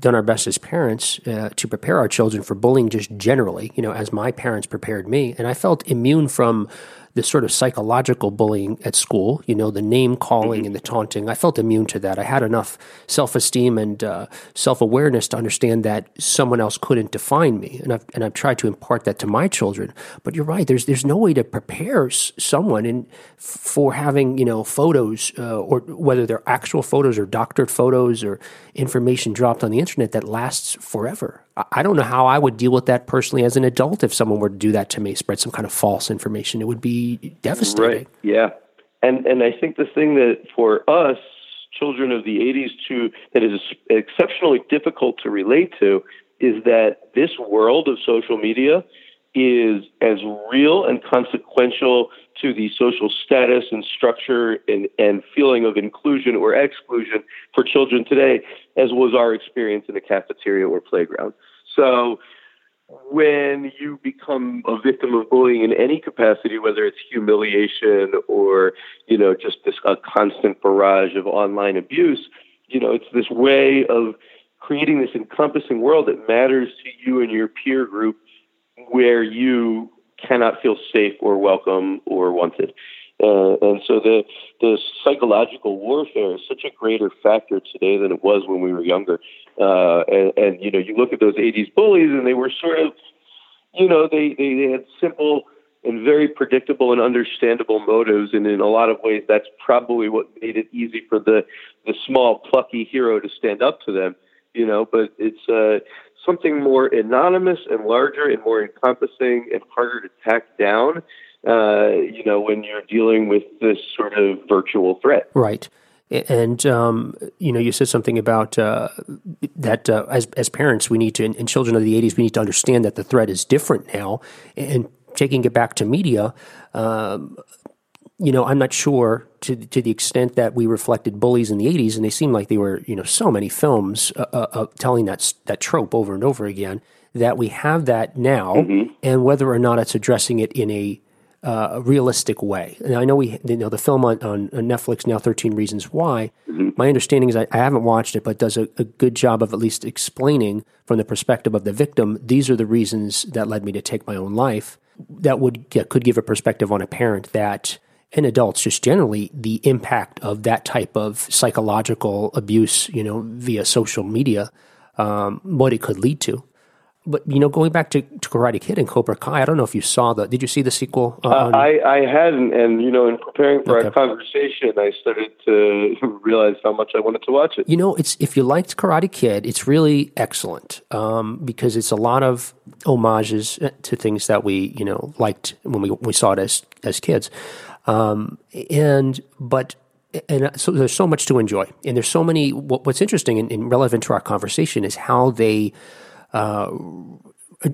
done our best as parents uh, to prepare our children for bullying, just generally. You know, as my parents prepared me, and I felt immune from the sort of psychological bullying at school, you know, the name calling and the taunting. I felt immune to that. I had enough self esteem and uh, self awareness to understand that someone else couldn't define me, and I've and I've tried to impart that to my children. But you're right. There's there's no way to prepare s- someone in for having you know photos uh, or whether they're actual photos or doctored photos or information dropped on the internet that lasts forever. I- don't know how I would deal with that personally as an adult if someone were to do that to me, spread some kind of false information. It would be devastating. Right. Yeah. And and I think the thing that for us, children of the '80s, too, that is exceptionally difficult to relate to is that this world of social media is as real and consequential to the social status and structure and, and feeling of inclusion or exclusion for children today as was our experience in a cafeteria or playground. So when you become a victim of bullying in any capacity, whether it's humiliation or, you know, just this a constant barrage of online abuse, you know, it's this way of creating this encompassing world that matters to you and your peer group where you cannot feel safe or welcome or wanted. Uh, and so the the psychological warfare is such a greater factor today than it was when we were younger. Uh, and, and you know, you look at those '80s bullies, and they were sort of, you know, they they, they had simple and very predictable and understandable motives, and in a lot of ways, that's probably what made it easy for the the small plucky hero to stand up to them. You know, but it's uh, something more anonymous and larger and more encompassing and harder to tack down uh, you know, when you're dealing with this sort of virtual threat. Right. And um, you know, you said something about uh, that uh, as as parents, we need to, and children of the '80s, we need to understand that the threat is different now. And taking it back to media, um, you know, I'm not sure to to the extent that we reflected bullies in the '80s, and they seem like they were, you know, so many films uh, uh, telling that that trope over and over again. That we have that now, mm-hmm. and whether or not it's addressing it in a uh, realistic way. And I know we, you know, the film on, on Netflix now, Thirteen Reasons Why. Mm-hmm. My understanding is I, I, haven't watched it, but does a, a, good job of at least explaining from the perspective of the victim. These are the reasons that led me to take my own life. That would yeah, could give a perspective on a parent that. And adults, just generally, the impact of that type of psychological abuse, you know, via social media, um, what it could lead to but you know, going back to, to Karate Kid and Cobra Kai, I don't know if you saw the. Did you see the sequel? Uh, uh I I hadn't, and you know, in preparing for okay. our conversation, I started to realize how much I wanted to watch it. You know, it's if you liked Karate Kid, it's really excellent um, because it's a lot of homages uh, to things that we you know liked when we we saw it as as kids, um, and but and so there's so much to enjoy, and there's so many. What, what's interesting and, and relevant to our conversation is how they uh,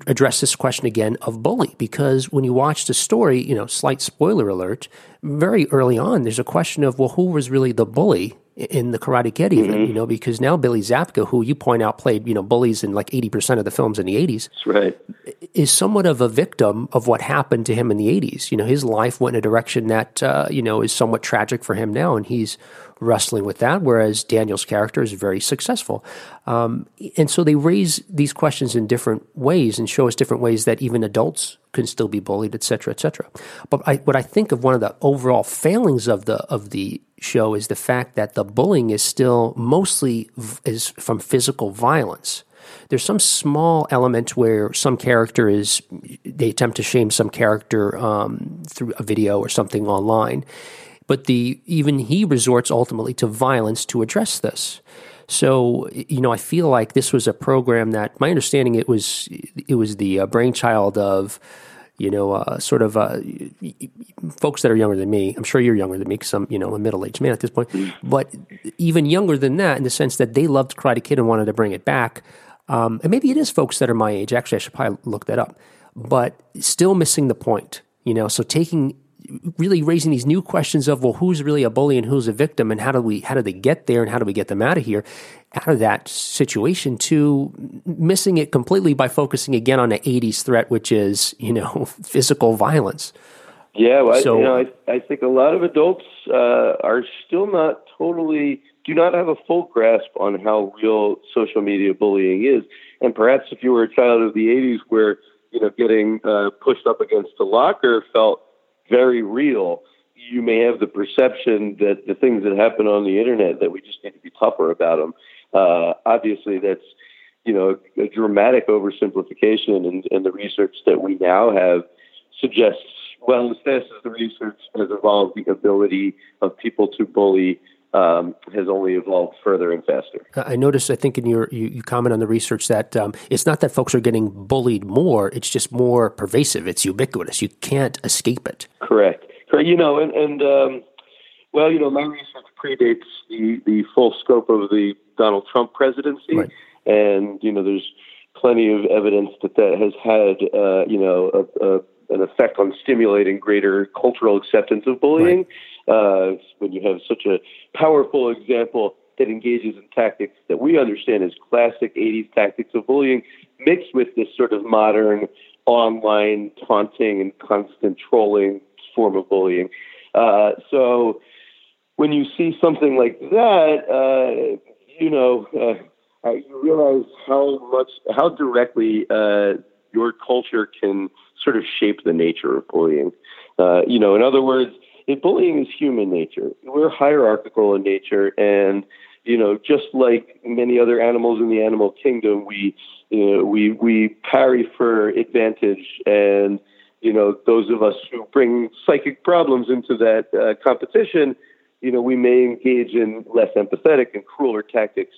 address this question again of bully because when you watch the story, you know, slight spoiler alert, very early on, there's a question of, well, who was really the bully in the Karate Kid, even, mm-hmm. you know, because now Billy Zabka, who you point out played, you know, bullies in like 80% of the films in the 80s, That's right. Is somewhat of a victim of what happened to him in the 80s. You know, his life went in a direction that, uh, you know, is somewhat tragic for him now, and he's wrestling with that, whereas Daniel's character is very successful. Um, and so they raise these questions in different ways and show us different ways that even adults can still be bullied, et cetera, et cetera. But I, what I think of one of the overall failings of the of the show is the fact that the bullying is still mostly v- is from physical violence. There's some small element where some character is they attempt to shame some character um, through a video or something online, but the even he resorts ultimately to violence to address this. So you know, I feel like this was a program that my understanding it was it was the uh, brainchild of you know, uh, sort of uh, folks that are younger than me. I'm sure you're younger than me because I'm, you know, a middle aged man at this point. But even younger than that, in the sense that they loved Karate Kid and wanted to bring it back. Um, and maybe it is folks that are my age. Actually, I should probably look that up. But still missing the point, you know. So taking really raising these new questions of well who's really a bully and who's a victim and how do we how do they get there and how do we get them out of here out of that situation to missing it completely by focusing again on the 80s threat which is you know physical violence yeah well, so, I, you know, I, I think a lot of adults uh, are still not totally do not have a full grasp on how real social media bullying is and perhaps if you were a child of the 80s where you know getting uh, pushed up against a locker felt very real, you may have the perception that the things that happen on the internet that we just need to be tougher about them. Uh, obviously, that's you know a dramatic oversimplification, and, and the research that we now have suggests well, as fast as the research has evolved, the ability of people to bully um, has only evolved further and faster. I noticed, I think, in your you, you comment on the research that um, it's not that folks are getting bullied more; it's just more pervasive. It's ubiquitous. You can't escape it. Correct. Correct. You know, and, and um, well, you know, my research predates the the full scope of the Donald Trump presidency, Right. and you know, there's plenty of evidence that that has had uh, you know a, a, an effect on stimulating greater cultural acceptance of bullying. Uh, when you have such a powerful example that engages in tactics that we understand as classic 80s tactics of bullying, mixed with this sort of modern online taunting and constant trolling form of bullying. Uh, so when you see something like that, uh, you know, uh, uh, you realize how much, how directly uh, your culture can sort of shape the nature of bullying. Uh, you know, in other words, if bullying is human nature. We're hierarchical in nature, and you know, just like many other animals in the animal kingdom, we you know, we we parry for advantage, and you know, those of us who bring psychic problems into that uh, competition, you know, we may engage in less empathetic and crueler tactics,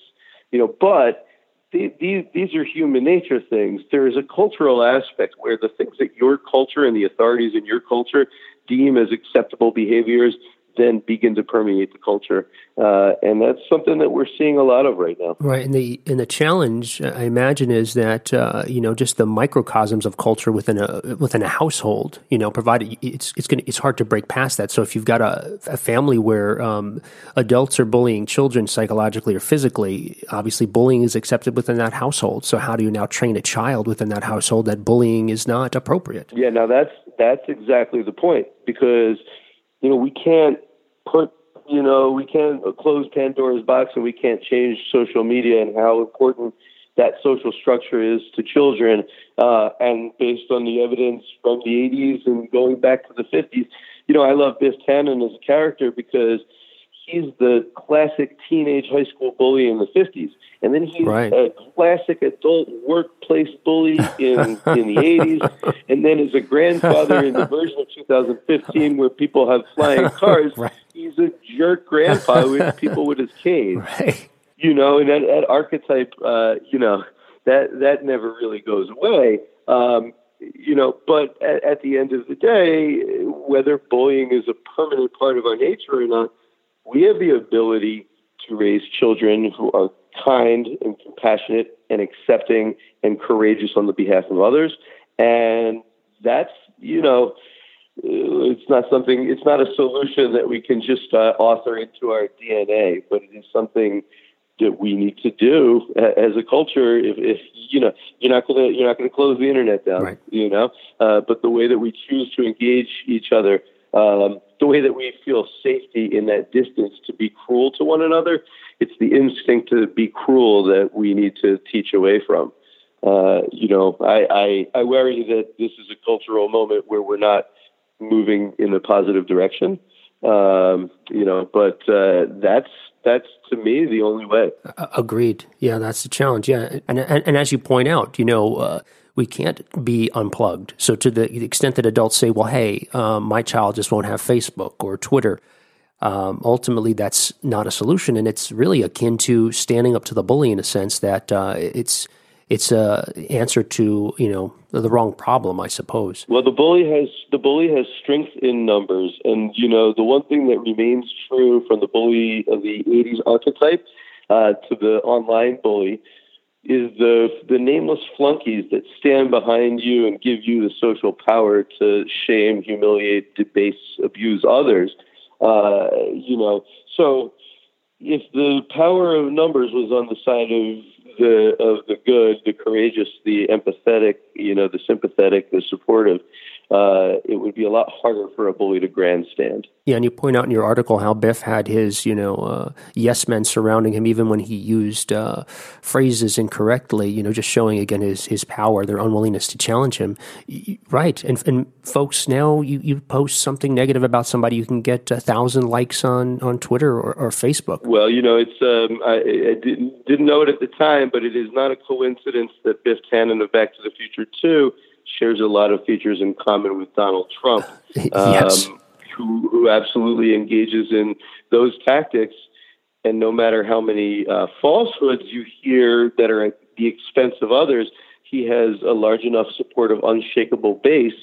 you know, but the- these these are human nature things. There is a cultural aspect where the things that your culture and the authorities in your culture deem as acceptable behaviors then begin to permeate the culture, uh, and that's something that we're seeing a lot of right now. Right, and the and the challenge I imagine is that uh, you know just the microcosms of culture within a within a household. You know, provided it's it's gonna, it's hard to break past that. So if you've got a, a family where um, adults are bullying children psychologically or physically, obviously bullying is accepted within that household. So how do you now train a child within that household that bullying is not appropriate? Yeah, now that's that's exactly the point because you know we can't put you know we can't close Pandora's box and we can't change social media and how important that social structure is to children. Uh, and based on the evidence from the 80s and going back to the 50s, you know I love Biff Tannen as a character because he's the classic teenage high school bully in the 50s. And then he's Right. a classic adult workplace bully in, in the 80s. And then as a grandfather in the version of 2015 where people have flying cars, Right. he's a jerk grandpa with people with his cane. Right. You know, and that, that archetype, uh, you know, that, that never really goes away. Um, you know, but at, at the end of the day, whether bullying is a permanent part of our nature or not, we have the ability to raise children who are kind and compassionate and accepting and courageous on the behalf of others. And that's, you know, it's not something, it's not a solution that we can just uh, author into our DNA, but it is something that we need to do as a culture. If, if you know, you're not gonna you're not gonna close the internet down, Right. you know. Uh, but the way that we choose to engage each other, um, the way that we feel safety in that distance to be cruel to one another, it's the instinct to be cruel that we need to teach away from. Uh, you know, I, I I worry that this is a cultural moment where we're not moving in a positive direction. Um, you know, but uh, that's that's to me the only way. Agreed. Yeah, that's the challenge. Yeah, and and, and as you point out, you know, uh, we can't be unplugged. So to the extent that adults say, "Well, hey, um, my child just won't have Facebook or Twitter," um, ultimately that's not a solution, and it's really akin to standing up to the bully in a sense that uh, it's it's a answer to you know the wrong problem, I suppose. Well, the bully has the bully has strength in numbers, and you know the one thing that remains true from the bully of the '80s archetype uh, to the online bully is the the nameless flunkies that stand behind you and give you the social power to shame, humiliate, debase, abuse others. Uh, you know, so if the power of numbers was on the side of the of the good, the courageous, the empathetic, you know, the sympathetic, the supportive, uh, it would be a lot harder for a bully to grandstand. Yeah, and you point out in your article how Biff had his, you know, uh, yes men surrounding him, even when he used uh, phrases incorrectly. You know, just showing again his his power, their unwillingness to challenge him. Right, and and folks now, you, you post something negative about somebody, you can get a thousand likes on on Twitter or, or Facebook. Well, you know, it's um, I, I didn't didn't know it at the time, but it is not a coincidence that Biff Tannen of Back to the Future Two shares a lot of features in common with Donald Trump, Yes. um, who who absolutely engages in those tactics. And no matter how many uh, falsehoods you hear that are at the expense of others, he has a large enough supportive, unshakable base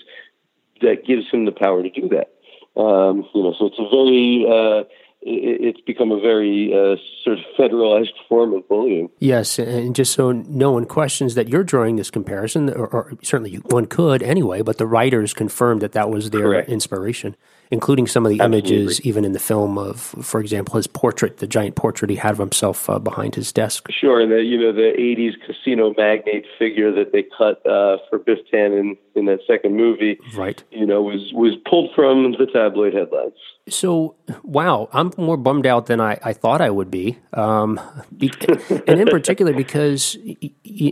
that gives him the power to do that. Um, you know, so it's a very, uh, it's become a very uh, sort of federalized form of bullying. Yes, and just so no one questions that you're drawing this comparison, or, or certainly one could anyway, but the writers confirmed that that was their Correct. inspiration, including some of the images, even in the film of, for example, his portrait, the giant portrait he had of himself uh, behind his desk. Sure, and the you know the '80s casino magnate figure that they cut uh, for Biff Tannen in that second movie, Right. you know, was was pulled from the tabloid headlines. So, wow, I'm more bummed out than I, I thought I would be. Um, and in particular, because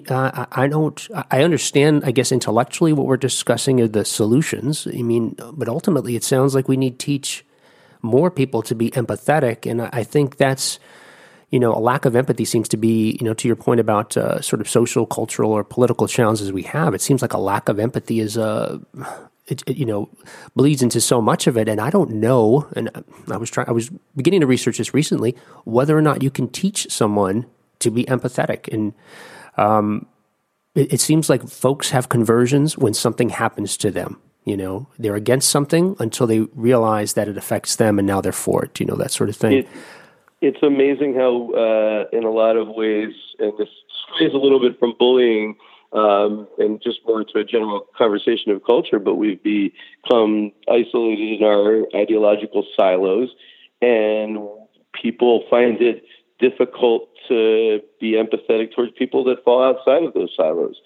uh, I don't, I understand, I guess, intellectually what we're discussing are the solutions. I mean, but ultimately, it sounds like we need to teach more people to be empathetic. And I I think that's, you know, a lack of empathy seems to be, you know, to your point about uh, sort of social, cultural, or political challenges we have. It seems like a lack of empathy is a, it, it, you know, bleeds into so much of it. And I don't know. And I was trying, I was beginning to research this recently, whether or not you can teach someone to be empathetic. And um, it, it seems like folks have conversions when something happens to them. You know, they're against something until they realize that it affects them, and now they're for it. You know, that sort of thing. It, it's amazing how, uh, in a lot of ways, and this strays a little bit from bullying um, and just more to a general conversation of culture, but we've become isolated in our ideological silos, and people find it difficult to be empathetic towards people that fall outside of those silos.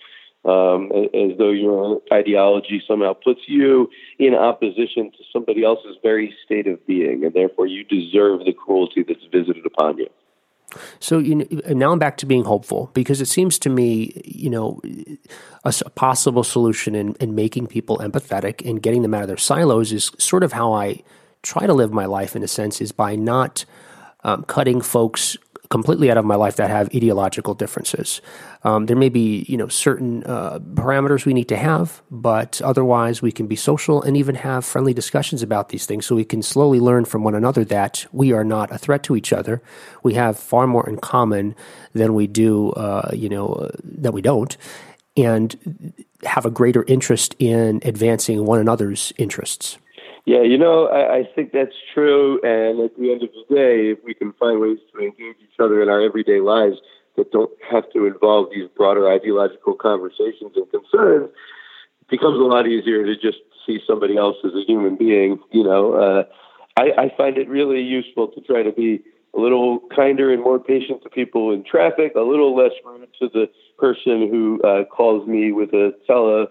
Um, as though your ideology somehow puts you in opposition to somebody else's very state of being, and therefore you deserve the cruelty that's visited upon you. So you know, now I'm back to being hopeful because it seems to me, you know, a, possible solution in, in making people empathetic and getting them out of their silos is sort of how I try to live my life in a sense is by not um, cutting folks completely out of my life that have ideological differences. Um, there may be, you know, certain uh, parameters we need to have, but otherwise we can be social and even have friendly discussions about these things so we can slowly learn from one another that we are not a threat to each other. We have far more in common than we do, uh, you know, uh, that we don't. And have a greater interest in advancing one another's interests. Yeah, you know, I, I think that's true. And at the end of the day, if we can find ways to engage each other in our everyday lives that don't have to involve these broader ideological conversations and concerns, it becomes a lot easier to just see somebody else as a human being. You know, uh, I, I find it really useful to try to be a little kinder and more patient to people in traffic, a little less rude to the person who uh, calls me with a tele,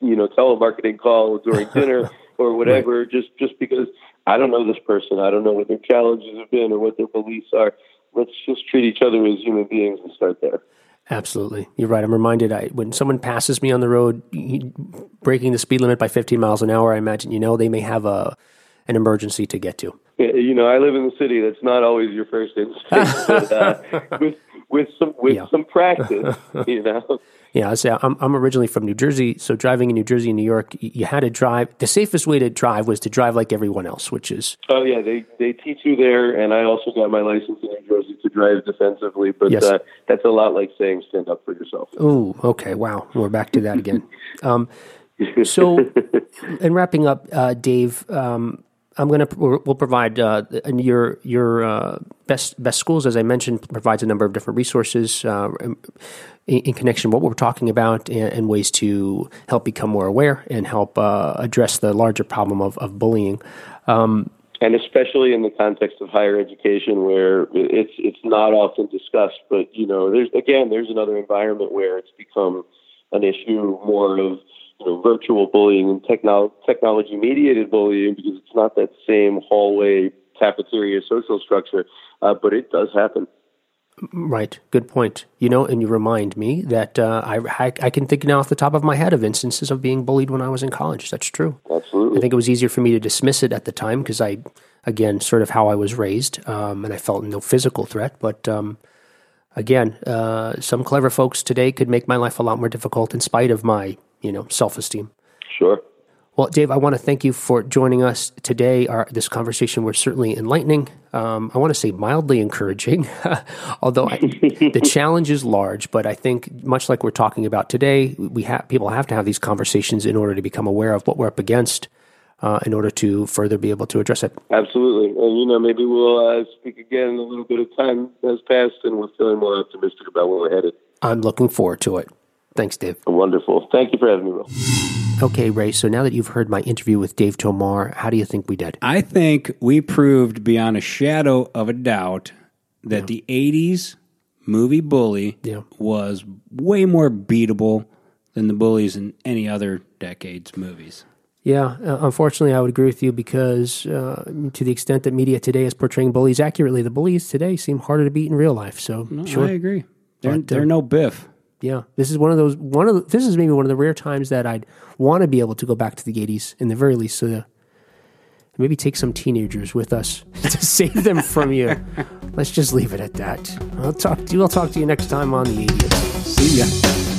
you know, telemarketing call during dinner or whatever, just just because I don't know this person, I don't know what their challenges have been or what their beliefs are. Let's just treat each other as human beings and start there. Absolutely, you're right. I'm reminded I, when someone passes me on the road, breaking the speed limit by 15 miles an hour. I imagine you know they may have a an emergency to get to. You know, I live in the city. That's not always your first instinct, but uh, with with some with Yeah. some practice, you know. Yeah, I say I'm I'm originally from New Jersey, so driving in New Jersey and New York, you had to drive. The safest way to drive was to drive like everyone else, which is Oh yeah, they they teach you there, and I also got my license in New Jersey to drive defensively. But Yes. uh, that's a lot like saying stand up for yourself. oh, okay, wow, we're back to that again. um, so, in wrapping up, uh, Dave, um, I'm gonna we'll we'll provide uh, your your uh, best best schools, as I mentioned, provides a number of different resources uh, in, in connection with what we're talking about and, and ways to help become more aware and help uh, address the larger problem of, of bullying. Um, and especially in the context of higher education where it's it's not often discussed but you know there's again there's another environment where it's become an issue more of you know, virtual bullying and technol- technology mediated bullying because it's not that same hallway cafeteria social structure, uh, but it does happen. Right. Good point. You know, and you remind me that uh, I, I I can think now off the top of my head of instances of being bullied when I was in college. That's true. Absolutely. I think it was easier for me to dismiss it at the time because I, again, sort of how I was raised, um, and I felt no physical threat. But um, again, uh, some clever folks today could make my life a lot more difficult in spite of my, you know, self esteem. Sure. Well, Dave, I want to thank you for joining us today. Our, this conversation was certainly enlightening. Um, I want to say mildly encouraging, although I, the challenge is large. But I think, much like we're talking about today, we have people have to have these conversations in order to become aware of what we're up against, uh, in order to further be able to address it. Absolutely. And, you know, maybe we'll uh, speak again in a little bit of time has passed and we're feeling more optimistic about where we're headed. I'm looking forward to it. Thanks, Dave. Wonderful. Thank you for having me, Will. Okay, Ray. So now that you've heard my interview with Dave Tomar, how do you think we did? I think we proved beyond a shadow of a doubt that the 80s movie Bully Yeah. was way more beatable than the bullies in any other decade's movies. Yeah, uh, unfortunately, I would agree with you because uh, to the extent that media today is portraying bullies accurately, the bullies today seem harder to beat in real life. So, sure, I agree. They're, But, uh, they're no Biff. Yeah, this is one of those one of the, this is maybe one of the rare times that I'd want to be able to go back to the '80s in the very least, so that maybe take some teenagers with us to save them from you. Let's just leave it at that. I'll talk to you. I'll talk to you next time on the '80s. See ya.